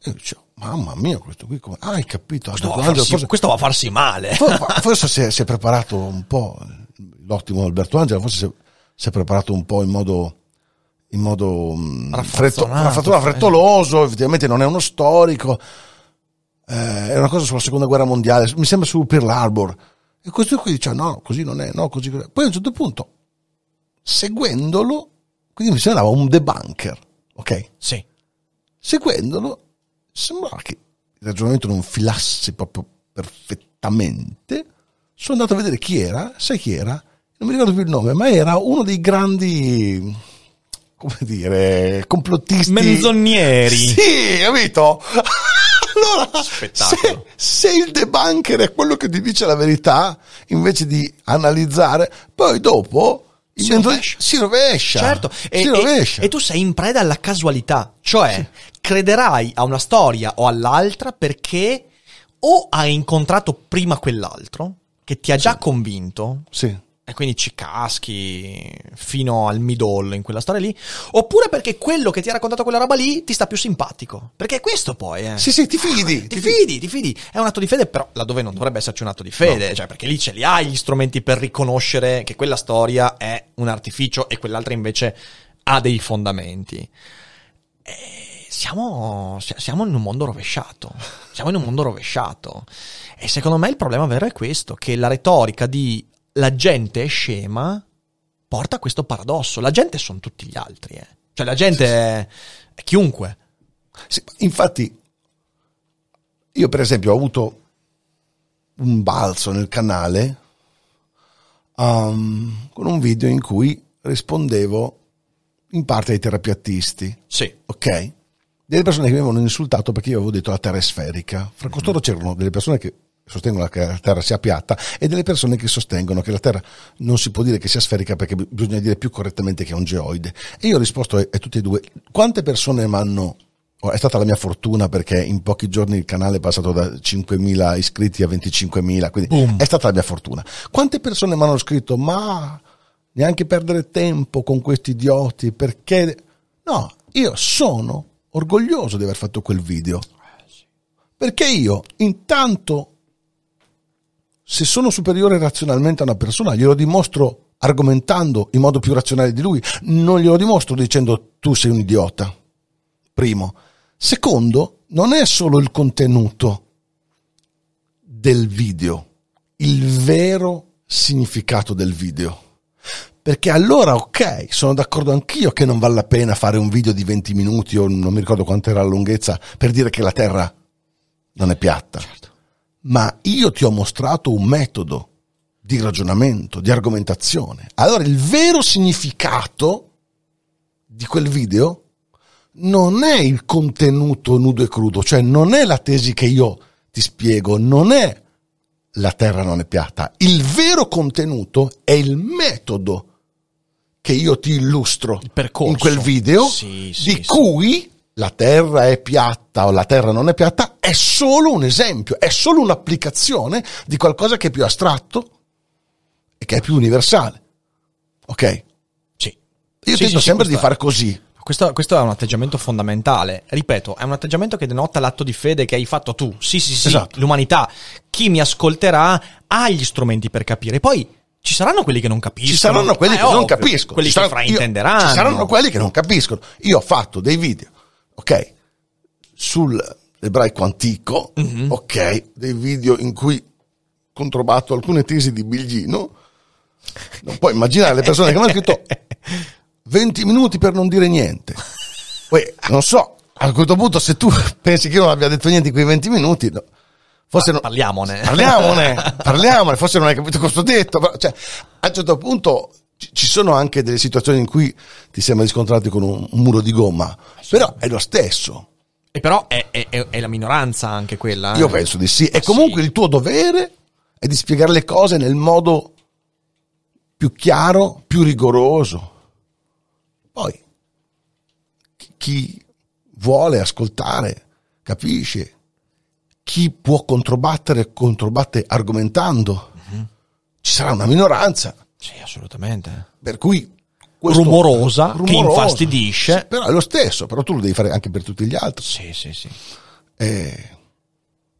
E io dicevo, mamma mia, questo qui come... Ah, hai capito, questo, va farsi, forse, questo va a farsi male. for- forse si, è, si è preparato un po', l'ottimo Alberto Angela, forse si è, si è preparato un po' in modo... In modo mh, fretto- raffazzonato, frettoloso, effettivamente non è uno storico, eh, è una cosa sulla seconda guerra mondiale, mi sembra su Pearl Harbor. E questo qui dice: no, così non è, no, così. Poi a un certo punto, seguendolo, quindi mi sembrava un debunker, ok? Sì. Seguendolo, sembrava che il ragionamento non filasse proprio perfettamente. Sono andato a vedere chi era, sai chi era? Non mi ricordo più il nome, ma era uno dei grandi, come dire, complottisti. Menzogneri. Sì, capito? Allora, se, se il debunker è quello che ti dice la verità, invece di analizzare, poi dopo Si rovescia. si rovescia. Certo, si e, rovescia. e- e tu sei in preda alla casualità, cioè crederai a una storia o all'altra perché o hai incontrato prima quell'altro che ti ha già convinto Sì. e quindi ci caschi fino al midollo in quella storia lì, oppure perché quello che ti ha raccontato quella roba lì ti sta più simpatico. Perché è questo poi, eh. Sì, sì, ti fidi. Ti fidi, ti fidi. È un atto di fede, però laddove non dovrebbe esserci un atto di fede, cioè perché lì ce li hai gli strumenti per riconoscere che quella storia è un artificio e quell'altra invece ha dei fondamenti. E siamo, si- siamo in un mondo rovesciato. Siamo in un mondo rovesciato. E secondo me il problema vero è questo: che la retorica di la gente è scema porta a questo paradosso. La gente sono tutti gli altri, eh. Cioè la gente è, è chiunque. Sì, infatti, io per esempio ho avuto un balzo nel canale um, con un video in cui rispondevo in parte ai terapiattisti, Sì. ok? Delle persone che mi avevano insultato perché io avevo detto la terra è sferica. Fra costoro c'erano delle persone che sostengono che la terra sia piatta e delle persone che sostengono che la terra non si può dire che sia sferica perché bi- bisogna dire più correttamente che è un geoide. E io ho risposto a, a tutti e due. Quante persone mi hanno Oh, È stata la mia fortuna perché in pochi giorni il canale è passato da 5.000 iscritti a 25.000, quindi Boom. è stata la mia fortuna. Quante persone mi hanno scritto, ma neanche perdere tempo con questi idioti, perché... No, io sono orgoglioso di aver fatto quel video. Perché io, intanto, se sono superiore razionalmente a una persona, glielo dimostro argomentando in modo più razionale di lui, non glielo dimostro dicendo tu sei un idiota. Primo. Secondo, non è solo il contenuto del video, il vero significato del video. Perché allora, ok, sono d'accordo anch'io che non vale la pena fare un video di 20 minuti o non mi ricordo quanto era la lunghezza per dire che la Terra non è piatta. Ma io ti ho mostrato un metodo di ragionamento, di argomentazione. Allora il vero significato di quel video non è il contenuto nudo e crudo, cioè non è la tesi che io ti spiego, non è la terra non è piatta. Il vero contenuto è il metodo che io ti illustro in quel video, Sì, sì, di sì. cui la terra è piatta o la terra non è piatta, è solo un esempio, è solo un'applicazione di qualcosa che è più astratto e che è più universale. Ok? Sì. Io Sì, tento sì, sì, sempre di questo è- fare così. Questo, questo è un atteggiamento fondamentale. Ripeto, è un atteggiamento che denota l'atto di fede che hai fatto tu. Sì, sì, sì. Esatto. L'umanità. Chi mi ascolterà ha gli strumenti per capire. Poi ci saranno quelli che non capiscono. Ci saranno quelli Eh, che non ovvio, capiscono. Quelli Ci che saranno- io- fraintenderanno. Ci saranno quelli che non capiscono. Io ho fatto dei video, ok, sull'ebraico antico, Mhm. ok, dei video in cui controbatto alcune tesi di Biglino. Non puoi immaginare le persone che mi hanno scritto 20 minuti per non dire niente. Poi, non so, a questo punto se tu pensi che io non abbia detto niente in quei 20 minuti, no, forse non, Parliamone. Parliamone, parliamone, forse non hai capito cosa ho detto. però, cioè, a un certo punto ci- sono anche delle situazioni in cui ti sembra di scontrarti con un, muro di gomma, però è lo stesso. E però è, è- è- la minoranza anche quella. eh. Io penso di sì. E Ah, comunque sì. il tuo dovere è di spiegare le cose nel modo più chiaro, più rigoroso. Poi chi vuole ascoltare capisce. Chi può controbattere, controbatte argomentando. Mhm. Ci sarà una minoranza. Sì, assolutamente. Per cui questo- Rumorosa, che infastidisce. Sì, però è lo stesso, però tu lo devi fare anche per tutti gli altri. Sì, sì, sì. Eh,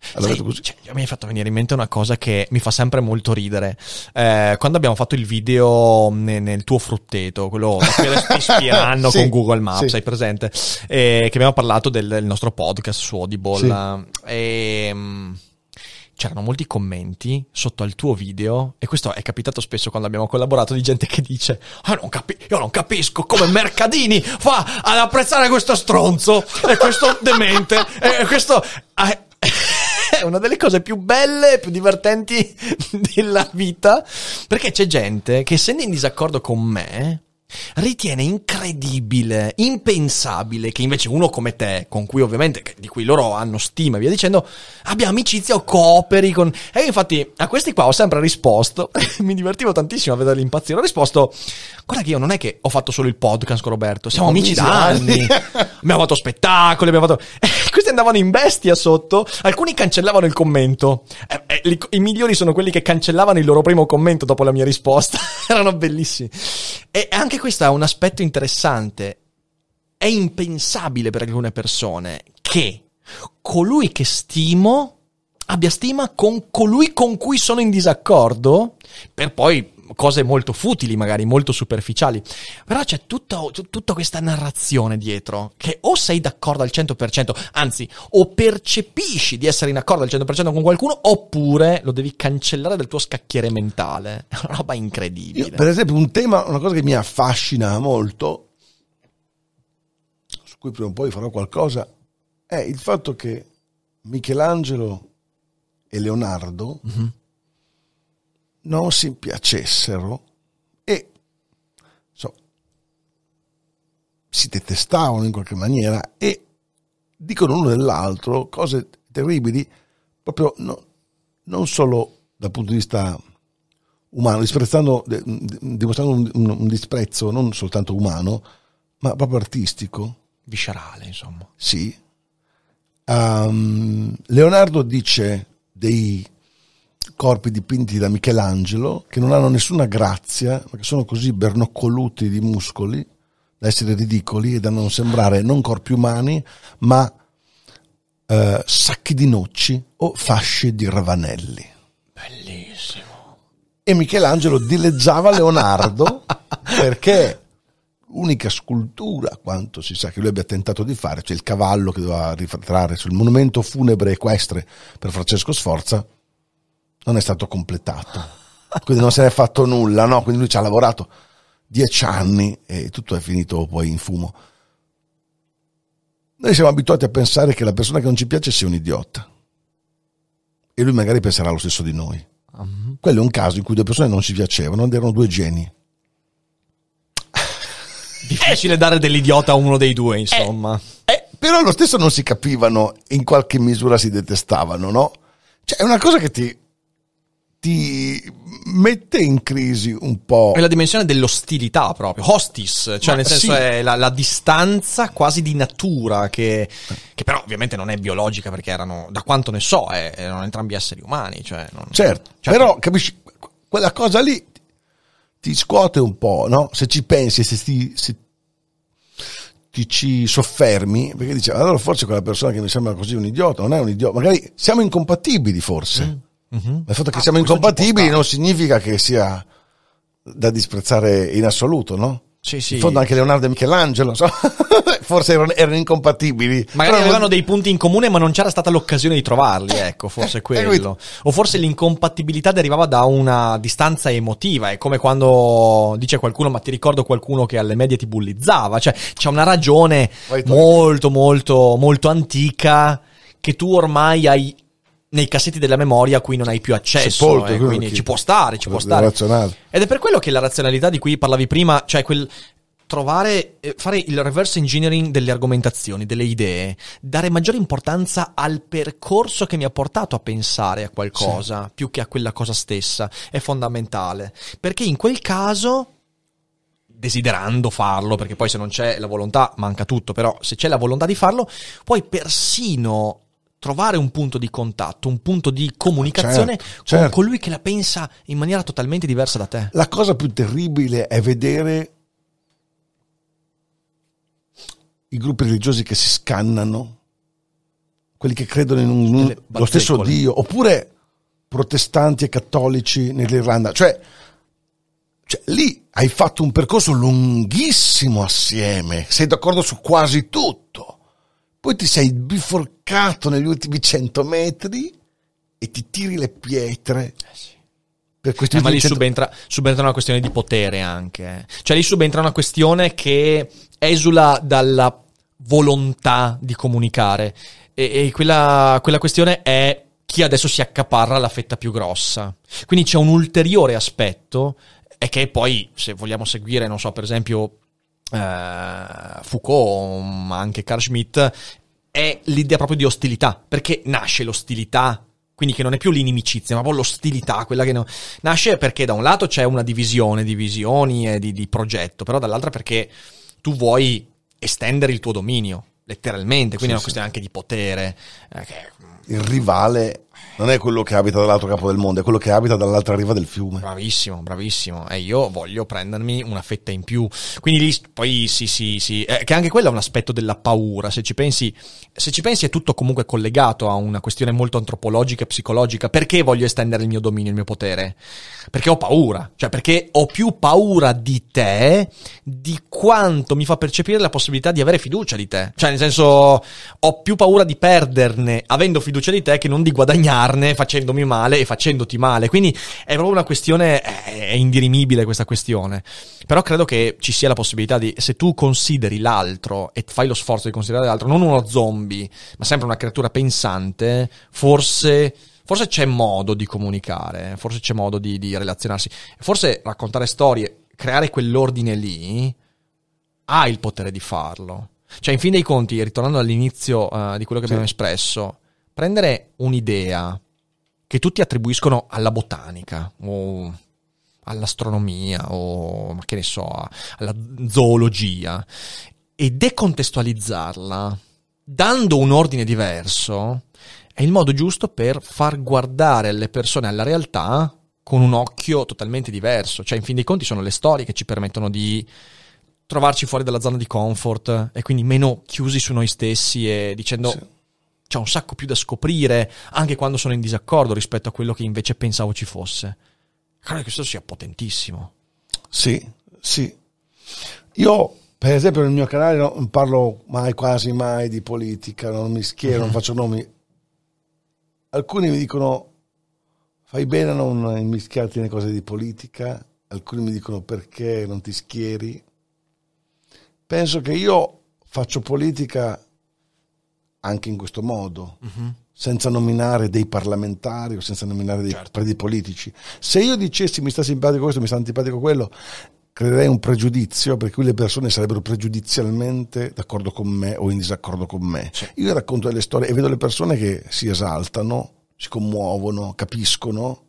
Sai, cioè, mi hai fatto venire in mente una cosa che mi fa sempre molto ridere. Eh, quando abbiamo fatto il video ne- nel, tuo frutteto, quello ti spieranno Sì, con Google Maps, sì. hai presente? Eh, che abbiamo parlato del, del nostro podcast su Audible. Sì. E, mm, c'erano molti commenti sotto al tuo video e questo è capitato spesso quando abbiamo collaborato di gente che dice ah, non capi- io non capisco come Mercadini fa ad apprezzare questo stronzo e questo demente e questo ah, è una delle cose più belle e più divertenti della vita perché c'è gente che essendo in disaccordo con me ritiene incredibile, impensabile che invece uno come te, con cui ovviamente, di cui loro hanno stima e via dicendo, abbia amicizia o cooperi con... E io infatti a questi qua ho sempre risposto, mi divertivo tantissimo a vederli impazzire, ho risposto, guarda che io non è che ho fatto solo il podcast con Roberto, siamo amici da anni, abbiamo fatto spettacoli, abbiamo fatto... Questi andavano in bestia sotto, alcuni cancellavano il commento, Eh, eh, li- i migliori sono quelli che cancellavano il loro primo commento dopo la mia risposta, erano bellissimi. E anche questo è un aspetto interessante. È impensabile per alcune persone che colui che stimo abbia stima con colui con cui sono in disaccordo, per poi cose molto futili, magari molto superficiali. Però c'è tutta, tutta questa narrazione dietro, che o sei d'accordo al 100%, anzi, o percepisci di essere in accordo al 100% con qualcuno, oppure lo devi cancellare dal tuo scacchiere mentale. È una roba incredibile. Io, per esempio, un tema, una cosa che mi affascina molto, su cui prima o poi farò qualcosa, è il fatto che Michelangelo e Leonardo non si piacessero e so, si detestavano in qualche maniera e dicono uno dell'altro cose terribili, proprio no- non solo dal punto di vista umano, disprezzando, dimostrando un, un- un disprezzo non soltanto umano, ma proprio artistico. Viscerale, insomma. Sì. Ehm, Leonardo dice dei corpi dipinti da Michelangelo che non hanno nessuna grazia, ma che sono così bernoccoluti di muscoli da essere ridicoli e da non sembrare non corpi umani, ma eh, sacchi di noci o fasce di ravanelli. Bellissimo. E Michelangelo dileggiava Leonardo perché l'unica scultura, quanto si sa che lui abbia tentato di fare, cioè il cavallo che doveva ritrarre sul monumento funebre equestre per Francesco Sforza, non è stato completato. Quindi non se ne è fatto nulla, no? Quindi lui ci ha lavorato dieci anni e tutto è finito poi in fumo. Noi siamo abituati a pensare che la persona che non ci piace sia un idiota. E lui magari penserà lo stesso di noi. Quello è un caso in cui due persone non si piacevano ed erano due geni. Difficile dare dell'idiota a uno dei due, insomma. Eh, però lo stesso non si capivano, in qualche misura si detestavano, no? Cioè, è una cosa che ti, ti mette in crisi un po'. È la dimensione dell'ostilità proprio, hostis, cioè Ma nel senso sì. è la, la distanza quasi di natura che, che però ovviamente non è biologica perché erano, da quanto ne so, eh, erano entrambi esseri umani. Cioè non- Certo, cioè, però capisci, quella cosa lì ti scuote un po', no? Se ci pensi, se ti, se ti ci soffermi, perché dici, allora forse quella persona che mi sembra così un idiota, non è un idiota, magari siamo incompatibili forse. Ma il fatto che Ah, siamo incompatibili non significa che sia da disprezzare in assoluto, no? Sì, sì. In fondo anche Leonardo e Michelangelo, so, forse erano, erano incompatibili. Magari Però- avevano dei punti in comune, ma non c'era stata l'occasione di trovarli, ecco, forse eh, quello. capito. O forse l'incompatibilità derivava da una distanza emotiva. È come quando dice qualcuno, ma ti ricordo qualcuno che alle medie ti bullizzava. Cioè, c'è una ragione molto, molto, molto antica che tu ormai hai nei cassetti della memoria a cui non hai più accesso. Sepolto, eh, quindi ci può stare, ci può stare. razionale. Ed è per quello che la razionalità di cui parlavi prima, cioè quel trovare, eh, fare il reverse engineering delle argomentazioni, delle idee, dare maggiore importanza al percorso che mi ha portato a pensare a qualcosa, più che a quella cosa stessa, è fondamentale. Perché in quel caso, desiderando farlo, perché poi se non c'è la volontà manca tutto, però se c'è la volontà di farlo, puoi persino trovare un punto di contatto, un punto di comunicazione Certo, con certo. colui che la pensa in maniera totalmente diversa da te. La cosa più terribile è vedere i gruppi religiosi che si scannano, quelli che credono in un- lo stesso. Dio, oppure protestanti e cattolici nell'Irlanda. Cioè, cioè, lì hai fatto un percorso lunghissimo assieme, sei d'accordo su quasi tutto. Poi ti sei biforcato negli ultimi cento metri e ti tiri le pietre. Per questi Eh, ma lì cento- subentra, subentra una questione di potere anche. eh. Cioè lì subentra una questione che esula dalla volontà di comunicare. E, e quella, quella questione è chi adesso si accaparra la fetta più grossa. Quindi c'è un ulteriore aspetto, e che poi, se vogliamo seguire, non so, per esempio, eh, Foucault, ma anche Carl Schmitt, è l'idea proprio di ostilità. Perché nasce l'ostilità? Quindi che non è più l'inimicizia, ma proprio l'ostilità, quella che no- nasce perché da un lato c'è una divisione di visioni e di, di progetto, però dall'altra perché tu vuoi estendere il tuo dominio, letteralmente, quindi è una Sì, questione anche di potere. eh, che- il rivale non è quello che abita dall'altro capo del mondo, è quello che abita dall'altra riva del fiume. Bravissimo, bravissimo. E io voglio prendermi una fetta in più. Quindi lì poi sì, sì, sì. Eh, che anche quello è un aspetto della paura. Se ci pensi, se ci pensi è tutto comunque collegato a una questione molto antropologica e psicologica. Perché voglio estendere il mio dominio, il mio potere? Perché ho paura. Cioè, perché ho più paura di te di quanto mi fa percepire la possibilità di avere fiducia di te. Cioè, nel senso, ho più paura di perderne avendo fiducia di te che non di guadagnarne facendomi male e facendoti male. Quindi è proprio una questione, è indirimibile questa questione. Però credo che ci sia la possibilità di, se tu consideri l'altro e fai lo sforzo di considerare l'altro, non uno zombie, ma sempre una creatura pensante, forse... Forse c'è modo di comunicare, forse c'è modo di, di relazionarsi, forse raccontare storie, creare quell'ordine lì, ha il potere di farlo. Cioè, in fin dei conti, ritornando all'inizio eh, di quello che abbiamo espresso, prendere un'idea che tutti attribuiscono alla botanica o all'astronomia o, che ne so, alla zoologia e decontestualizzarla dando un ordine diverso è il modo giusto per far guardare alle persone alla realtà con un occhio totalmente diverso. Cioè, in fin dei conti, sono le storie che ci permettono di trovarci fuori dalla zona di comfort e quindi meno chiusi su noi stessi e dicendo Sì. C'è un sacco più da scoprire anche quando sono in disaccordo rispetto a quello che invece pensavo ci fosse. Credo che questo sia potentissimo. Sì, sì. Io, per esempio, nel mio canale non parlo mai, quasi mai di politica, non mi schiero, non faccio nomi. Alcuni mi dicono fai bene a non immischiarti nelle cose di politica, alcuni mi dicono perché non ti schieri. Penso che io faccio politica anche in questo modo. senza nominare dei parlamentari o senza nominare dei Certo. partiti politici. Se io dicessi mi sta simpatico questo, mi sta antipatico quello, creerei un pregiudizio per cui le persone sarebbero pregiudizialmente d'accordo con me o in disaccordo con me. Sì. Io racconto delle storie e vedo le persone che si esaltano, si commuovono, capiscono,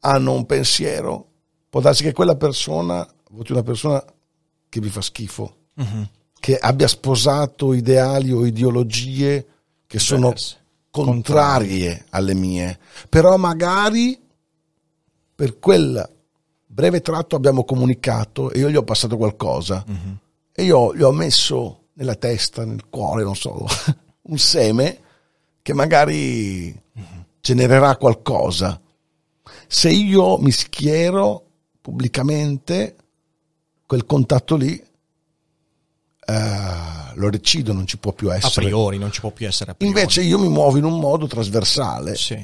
hanno un pensiero. Può darsi che quella persona voti una persona che vi fa schifo, Mhm. Che abbia sposato ideali o ideologie che sono Diverse. contrarie alle mie, però magari per quel breve tratto abbiamo comunicato e io gli ho passato qualcosa Mhm. e io gli ho messo nella testa, nel cuore, non so, un seme che magari genererà qualcosa. Se io mi schiero pubblicamente, quel contatto lì eh, lo decido, non ci può più A essere. priori, non ci può più essere a priori. Invece io mi muovo in un modo trasversale. Sì,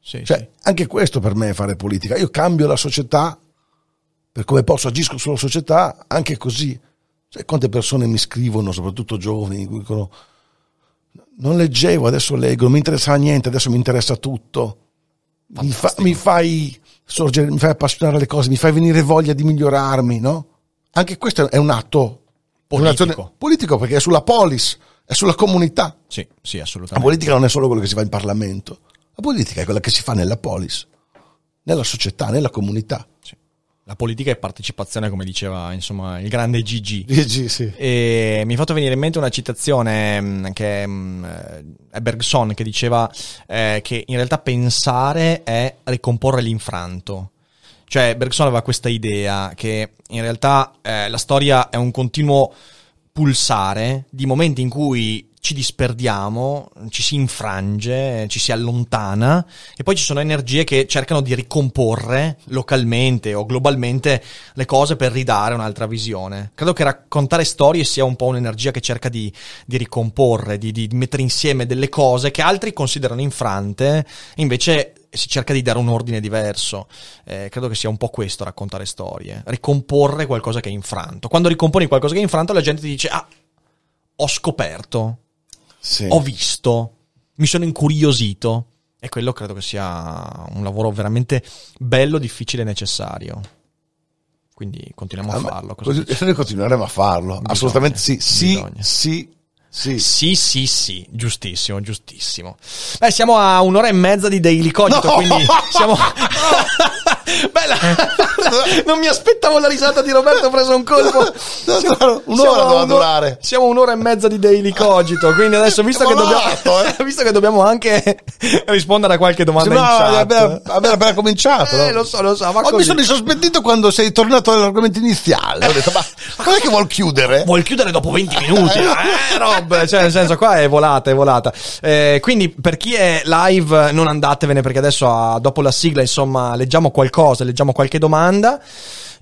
sì, Cioè, sì. anche questo per me è fare politica. Io cambio la società per come posso, agisco sulla società anche così. Cioè, quante persone mi scrivono, soprattutto giovani, dicono non leggevo, adesso leggo, non mi interessava niente, adesso mi interessa tutto. Mi, fa- mi fai sorgere, mi fai appassionare alle cose, mi fai venire voglia di migliorarmi, no? Anche questo è un atto Politico. un'azione- politico perché è sulla polis, è sulla comunità. Sì, sì, La assolutamente. politica non è solo quello che si fa in Parlamento, la politica è quella che si fa nella polis, nella società, nella comunità. Sì. La politica è partecipazione, come diceva insomma il grande Gigi. Sì, sì. E mi ha fatto venire in mente una citazione mh, che mh, eh, è Bergson che diceva eh, che in realtà pensare è ricomporre l'infranto. Cioè Bergson aveva questa idea che in realtà eh, la storia è un continuo pulsare di momenti in cui ci disperdiamo, ci si infrange, ci si allontana e poi ci sono energie che cercano di ricomporre localmente o globalmente le cose per ridare un'altra visione. Credo che raccontare storie sia un po' un'energia che cerca di, di ricomporre, di, di mettere insieme delle cose che altri considerano infrante, invece si cerca di dare un ordine diverso. Eh, credo che sia un po' questo raccontare storie, ricomporre qualcosa che è infranto. Quando ricomponi qualcosa che è infranto la gente ti dice ah, ho scoperto, Sì. ho visto, mi sono incuriosito. E quello credo che sia un lavoro veramente bello, difficile e necessario. Quindi continuiamo a, Ah, ma farlo. cosa noi continueremo a farlo. Assolutamente sì. Sì, Bisogna. sì, sì. Sì, sì, sì, giustissimo, giustissimo. Beh, siamo a un'ora e mezza di Daily Cogito, No! quindi siamo... Bella! non mi aspettavo la risata di Roberto, ho preso un colpo. Un'ora Siamo a doveva un'ora- durare. Siamo un'ora e mezza di Daily Cogito, quindi adesso visto che, dobbiamo, eh. visto che dobbiamo anche rispondere a qualche domanda No, in chat. abbiamo, abbiamo appena cominciato. Eh, no? lo so, lo so, ma Ho mi sono sospettito quando sei tornato all'argomento iniziale. Ho detto, ma, ma cos'è che vuol chiudere? Vuol chiudere dopo 20 minuti? Eh, Rob, cioè nel senso qua è volata, è volata. Eh, quindi per chi è live non andatevene perché adesso ah, dopo la sigla insomma leggiamo qualcosa, leggiamo qualche domanda.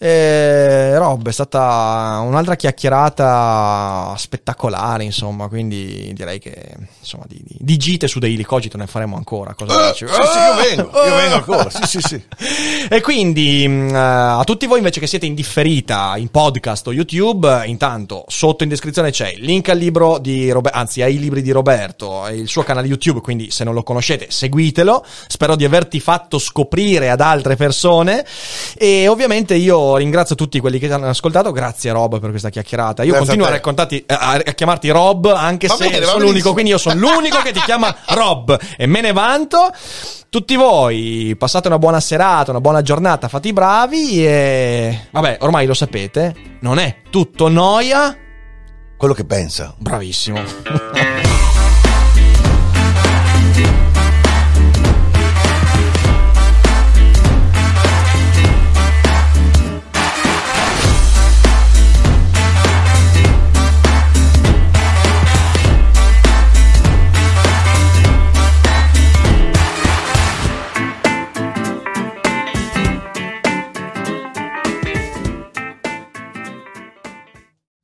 Eh, Rob, è stata un'altra chiacchierata spettacolare insomma, quindi direi che insomma di, di, di gite su Daily Cogito ne faremo ancora. Cosa dici? sì, sì, io vengo, io vengo ancora. Sì, sì, sì. E quindi eh, a tutti voi invece che siete in differita in podcast o YouTube, intanto sotto in descrizione c'è il link al libro di Roberto, anzi ai libri di Roberto, e il suo canale YouTube, quindi se non lo conoscete seguitelo. Spero di averti fatto scoprire ad altre persone e ovviamente io ringrazio tutti quelli che hanno ascoltato, grazie Rob per questa chiacchierata. Io Grazie continuo a raccontarti, a, a chiamarti Rob anche Va se bene, sono l'unico, quindi io sono l'unico che ti chiama Rob e me ne vanto. Tutti voi passate una buona serata, una buona giornata, fate i bravi e vabbè, ormai lo sapete, non è tutto noia. Quello che pensa. Bravissimo.